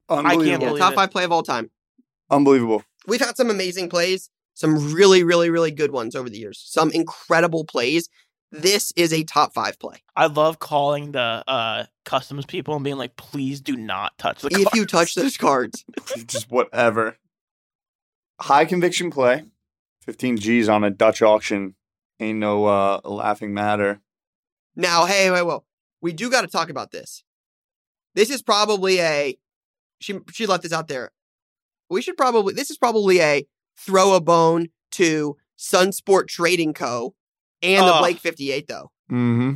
S2: Unbelievable.
S1: Yeah,
S3: believe
S1: top
S3: it.
S1: five play of all time.
S2: Unbelievable.
S1: We've had some amazing plays, some really, really, really good ones over the years. Some incredible plays. This is a top five play.
S3: I love calling the uh customs people and being like, please do not touch the
S1: If you touch those cards,
S2: Just whatever. High conviction play. 15 G's on a Dutch auction. Ain't no uh, laughing matter.
S1: Now, hey, wait, well, we do got to talk about this. This is probably a she she left this out there. We should probably this is probably a throw a bone to Sunsport Trading Co. and the
S3: Ugh.
S1: Blake 58 though.
S2: Mm-hmm.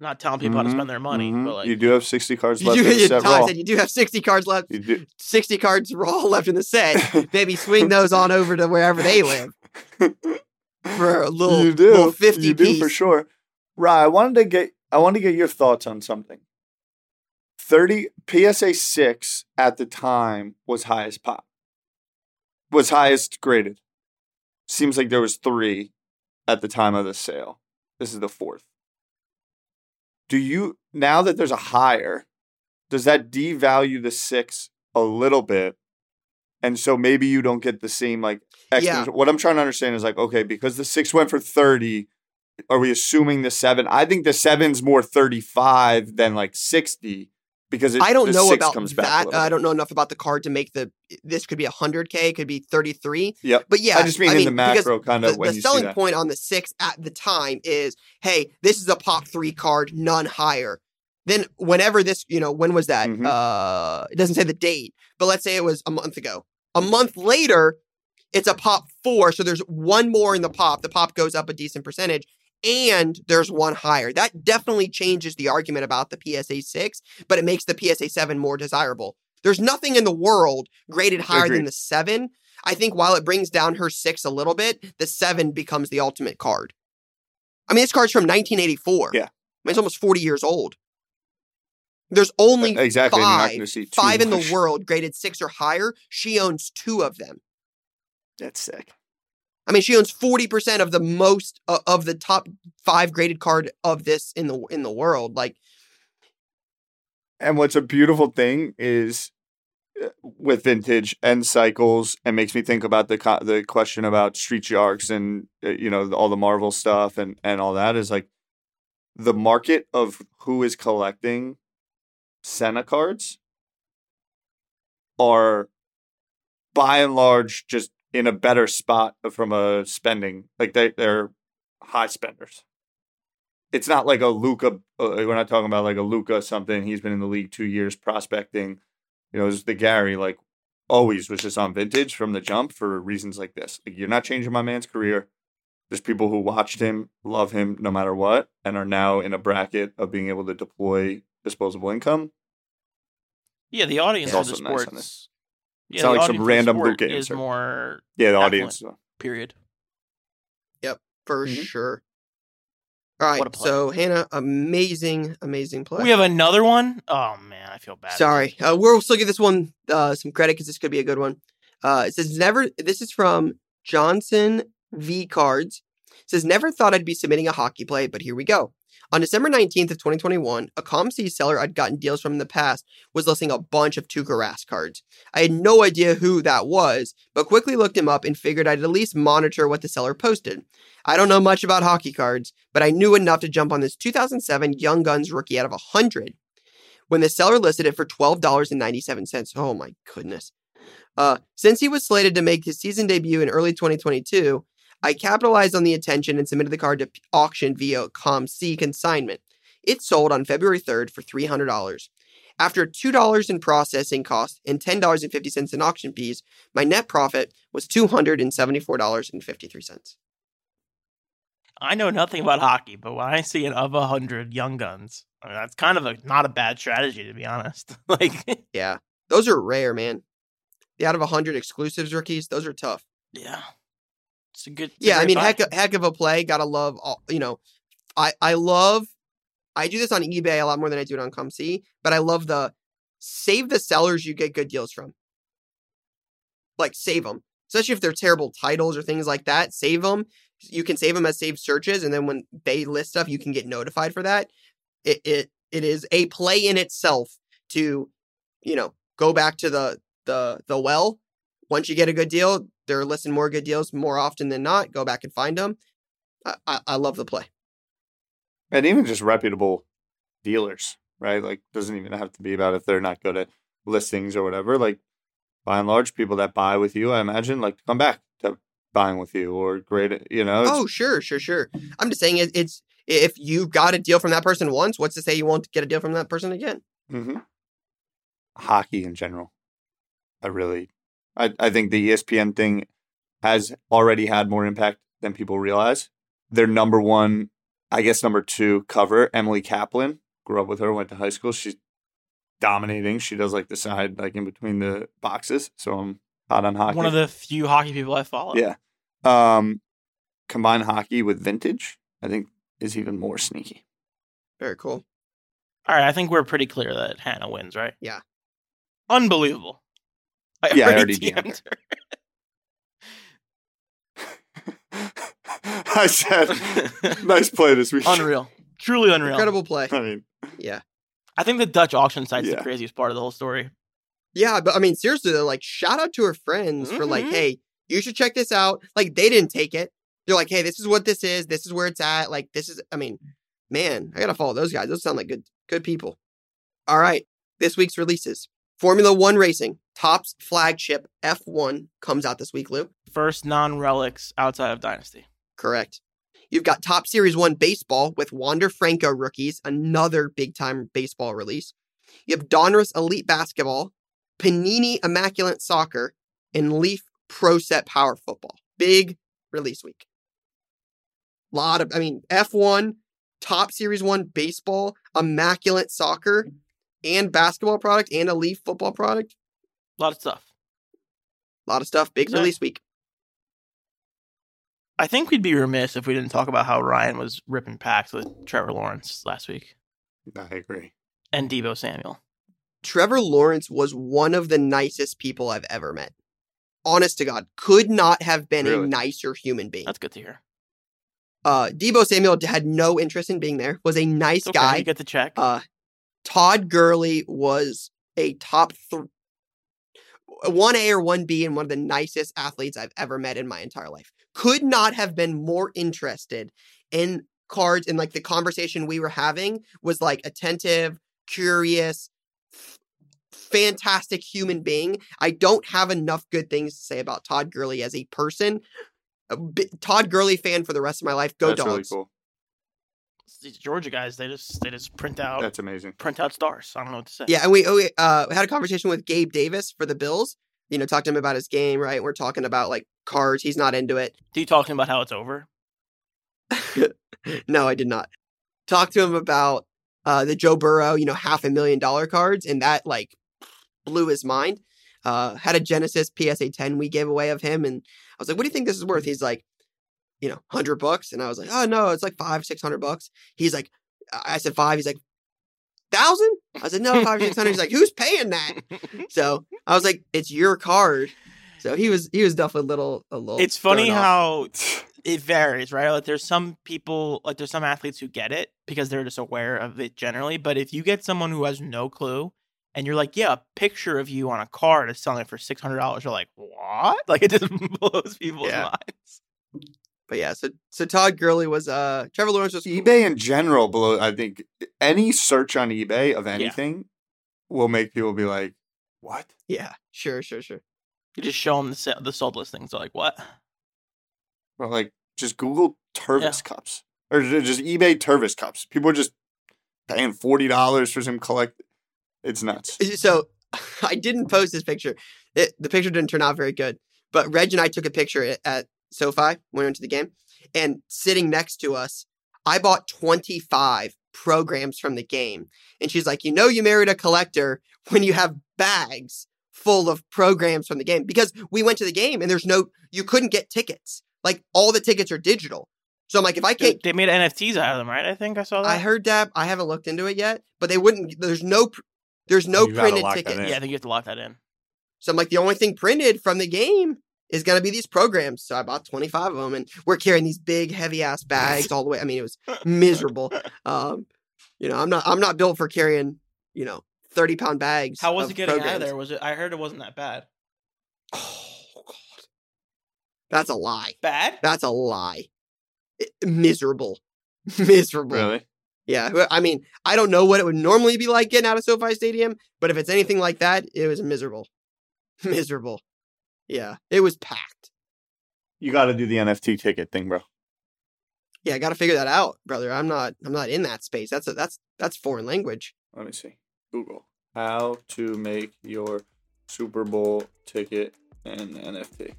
S3: not telling people how to spend their money, but like
S2: you do have 60 cards
S1: You
S2: left
S1: do,
S2: in the
S1: you,
S2: set
S1: Tyler
S2: raw.
S1: said you do have 60 cards left. 60 cards raw left in the set. Maybe swing those on over to wherever they live for a little,
S2: you do.
S1: little 50
S2: you do
S1: piece.
S2: for sure. Right. I wanted to get I wanted to get your thoughts on something. 30 PSA 6 at the time was highest pop. Was highest graded. Seems like there was 3 at the time of the sale. This is the fourth. Do you now that there's a higher, does that devalue the 6 a little bit? And so maybe you don't get the same like
S1: Yeah.
S2: What I'm trying to understand is like, okay, because the six went for 30, are we assuming the seven? I think the seven's more 35 than like 60 because it,
S1: I don't
S2: the
S1: know about that. I don't know enough about the card to make the. This could be 100k, it could be 33.
S2: Yep.
S1: But yeah,
S2: I just mean in the macro kind
S1: the,
S2: of when
S1: the
S2: you
S1: selling point on the six at the time is, hey, this is a pop three card, none higher. Then whenever this, you know, when was that?
S2: Mhm.
S1: Uh, it doesn't say the date, but let's say it was a month ago. A month later, it's a pop four, so there's one more in the pop. The pop goes up a decent percentage, and there's one higher. That definitely changes the argument about the PSA six, but it makes the PSA seven more desirable. There's nothing in the world graded higher than the seven. I think while it brings down her six a little bit, the seven becomes the ultimate card. I mean, this card's from 1984.
S2: Yeah.
S1: I mean, it's almost 40 years old. There's only
S2: uh, exactly. You're not
S1: five,
S2: going to see
S1: five in the world graded six or higher. She owns two of them.
S2: That's sick.
S1: I mean, she owns 40% of the most uh, of the top five graded card of this in the in the world. Like,
S2: And what's a beautiful thing is uh, with vintage and cycles, and makes me think about the co- the question about street sharks and uh, you know all the Marvel stuff and and all that is like the market of who is collecting Senna cards are by and large just in a better spot from a spending like they they're high spenders. It's not like a Luca. Uh, we're not talking about like a Luca something. He's been in the league two years prospecting. You know, it's the Gary like always was just on vintage from the jump for reasons like this. Like you're not changing my man's career. There's people who watched him, love him no matter what, and are now in a bracket of being able to deploy disposable income.
S3: yeah, the audience
S2: It's
S3: of the sports.
S2: This.
S3: Yeah,
S2: It's not like some
S3: audience of the
S2: random
S3: sport
S2: Luka
S3: is
S2: answer.
S3: more
S2: Yeah, the
S3: Affluent.
S2: audience.
S3: period.
S1: Yep, for
S2: Mhm.
S1: sure. All right.
S3: What a play.
S1: So, Hannah, amazing, amazing play.
S3: We have another one. Oh man, I feel bad.
S1: Sorry. Uh, we'll still give this one uh, some credit because this could be a good one. Uh, it says, never, this is from Johnson V Cards. Says, never thought I'd be submitting a hockey play, but here we go. On December 19th of 2021, a ComC seller I'd gotten deals from in the past was listing a bunch of Tuukka Rask cards. I had no idea who that was, but quickly looked him up and figured I'd at least monitor what the seller posted. I don't know much about hockey cards, but I knew enough to jump on this 2007 Young Guns rookie out of 100 when the seller listed it for $12.97. Oh my goodness. Uh, since he was slated to make his season debut in early 2022, I capitalized on the attention and submitted the card to auction via ComC consignment. It sold on February 3rd for $300. After $2 in processing costs and $10.50 in auction fees, my net profit was $274.53.
S3: I know nothing about hockey, but when I see an of a hundred young guns, I mean, that's kind of a not a bad strategy to be honest. like,
S1: Yeah, those are rare, man. The out of 100 exclusives rookies, those are tough.
S3: yeah, It's a good. it's
S1: yeah, I mean,
S3: buy.
S1: heck, heck of a play. Gotta love all. You know, I I love. I do this on eBay a lot more than I do it on ComC, but I love the save the sellers you get good deals from. Like save them, especially if they're terrible titles or things like that. Save them. You can save them as saved searches, and then when they list stuff, you can get notified for that. It it it is a play in itself to, you know, go back to the the the well. Once you get a good deal, they're listing more good deals more often than not. Go back and find them. I, I, I love the play.
S2: and even just reputable dealers, right? Like doesn't even have to be about if they're not good at listings or whatever. Like by and large, people that buy with you, I imagine, like to come back to buying with you or great, you know.
S1: Oh, sure, sure, sure. I'm just saying it, it's if you got a deal from that person once, what's to say you won't get a deal from that person again?
S2: hmm Hockey in general, I really, I I think the ESPN thing has already had more impact than people realize. Their number one, I guess number two cover, Emily Kaplan, grew up with her, went to high school. She's dominating. She does like the side, like in between the boxes. So I'm hot on hockey.
S3: one of the few hockey people I follow.
S2: yeah. Um, combine hockey with vintage, I think is even more sneaky.
S1: Very cool.
S3: All right, I think we're pretty clear that Hannah wins, right?
S1: Yeah.
S3: Unbelievable. I
S2: Yeah, I already DM'd
S3: DM'd her.
S2: I said, nice play this week.
S3: Unreal. Truly unreal.
S1: Incredible play.
S2: I mean,
S1: Yeah.
S3: I think the Dutch auction site's
S2: Yeah.
S3: the craziest part of the whole story.
S1: Yeah, but I mean, seriously though, like shout out to her friends for like,
S3: Mhm.
S1: hey, you should check this out. Like they didn't take it. They're like, hey, this is what this is. This is where it's at. Like this is. I mean, man, I gotta follow those guys. Those sound like good, good people. All right, this week's releases: Formula One racing, Topps flagship F1 comes out this week. Lou,
S3: First non relics outside of Dynasty.
S1: correct. You've got Topps Series One baseball with Wander Franco rookies, another big time baseball release. You have Donruss Elite Basketball, Panini Immaculate Soccer, and Leaf Pro Set Power Football. Big release week. Lot of, I mean, F1, Topps Series 1 baseball, Immaculate Soccer, and basketball product, and a Leaf football product.
S3: A lot of stuff.
S1: A lot of stuff. Big
S3: So-
S1: release week.
S3: I think we'd be remiss if we didn't talk about how Ryan was ripping packs with Trevor Lawrence last week
S2: I agree.
S3: and Deebo Samuel.
S1: Trevor Lawrence was one of the nicest people I've ever met. Honest to God, could not have been a nicer human being.
S3: That's good to hear.
S1: Uh, Deebo Samuel had no interest in being there. Was a nice
S3: okay.
S1: guy.
S3: You get the check.
S1: Uh, Todd Gurley was a top th- one A or one B and one of the nicest athletes I've ever met in my entire life. Could not have been more interested in cards and like the conversation we were having was like attentive, curious, f- fantastic human being. I don't have enough good things to say about Todd Gurley as a person. A bi- Todd Gurley fan for the rest of my life. Go
S2: That's
S1: dogs.
S2: really cool.
S3: These Georgia guys, they just they just print out
S2: That's amazing.
S3: print out stars. I don't know what to say.
S1: Yeah, and we, we uh had a conversation with Gabe Davis for the Bills. You know, talked to him about his game, right? We're talking about like cards. He's not into it.
S3: Do you talking about how it's over?
S1: no, I did not. Talk to him about uh the Joe Burrow, you know, half a million dollar cards, and that like blew his mind. Uh had a Genesis PSA 10 we gave away of him, and I was like, What do you think this is worth? He's like, you know, hundred bucks. And I was like, Oh no, it's like five, six hundred bucks. He's like, I said five, he's like, thousand? I said, No, five, six hundred. He's like, Who's paying that? So I was like, It's your card. So he was he was definitely a little a little
S3: it's funny how it varies, right? Like there's some people, like there's some athletes who get it because they're just aware of it generally. But if you get someone who has no clue and you're like, yeah, a picture of you on a card is selling for six hundred dollars, you're like, what? Like it just blows people's
S1: Yeah.
S3: minds.
S1: But yeah, so so Todd Gurley was uh Trevor Lawrence was
S2: eBay in general, below I think any search on eBay of anything will make people be like, "What?"
S1: Yeah, sure, sure, sure.
S3: You just show them the sa- the sold listings. They're like, what?
S2: Or like just Google Tervis cups or just eBay Tervis cups. People are just paying forty dollars for some collect. It's nuts.
S1: So I didn't post this picture. It, the picture didn't turn out very good. But Reg and I took a picture at, at SoFi when we went to the game, and sitting next to us, I bought 25 programs from the game. And she's like, You know, you married a collector when you have bags full of programs from the game because we went to the game and there's no, you couldn't get tickets. like all the tickets are digital. So I'm like, if I can't,
S3: they made NFTs out of them, right? I think I saw that.
S1: I heard that. I haven't looked into it yet, but they wouldn't. There's no, there's oh, no
S2: You gotta
S1: printed
S2: lock that
S1: tickets.
S3: Yeah, I think you have to lock that in.
S1: So I'm like, the only thing printed from the game is gonna be these programs. So I bought 25 of them, and we're carrying these big, heavy ass bags all the way. I mean, it was miserable. Um, you know, I'm not, I'm not built for carrying, you know, 30 pound bags.
S3: How was it getting out of there? Was it? I heard it wasn't that bad.
S1: Oh God, that's a lie.
S3: Bad?
S1: That's a lie. It- miserable, miserable.
S2: Really?
S1: Yeah, I mean, I don't know what it would normally be like getting out of SoFi Stadium, but if it's anything like that, it was miserable, miserable. Yeah, it was packed.
S2: You got to do the NFT ticket thing, bro.
S1: Yeah, I got to figure that out, brother. I'm not, I'm not in that space. That's a, that's that's foreign language.
S2: Let me see. Google how to make your Super Bowl ticket an NFT.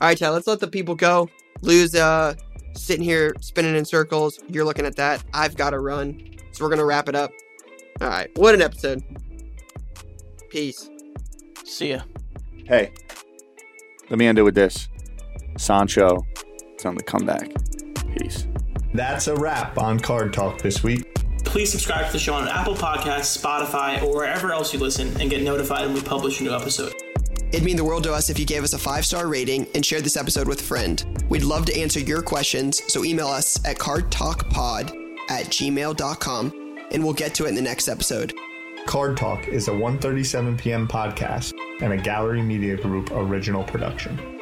S1: All right, Chad, let's let the people go. Lou's uh sitting here spinning in circles. You're looking at that. I've got to run, so we're gonna wrap it up. All right, what an episode. Peace.
S3: See ya.
S2: Hey, let me end it with this. Sancho it's on the comeback. Peace.
S4: That's a wrap on Card Talk this week.
S5: Please subscribe to the show on Apple Podcasts, Spotify, or wherever else you listen and get notified when we publish a new episode.
S1: It'd mean the world to us if you gave us a five star rating and shared this episode with a friend. We'd love to answer your questions, so email us at cardtalkpod at gmail.com and we'll get to it in the next episode.
S4: Card Talk is a 1:37 p.m. podcast and a Gallery Media Group original production.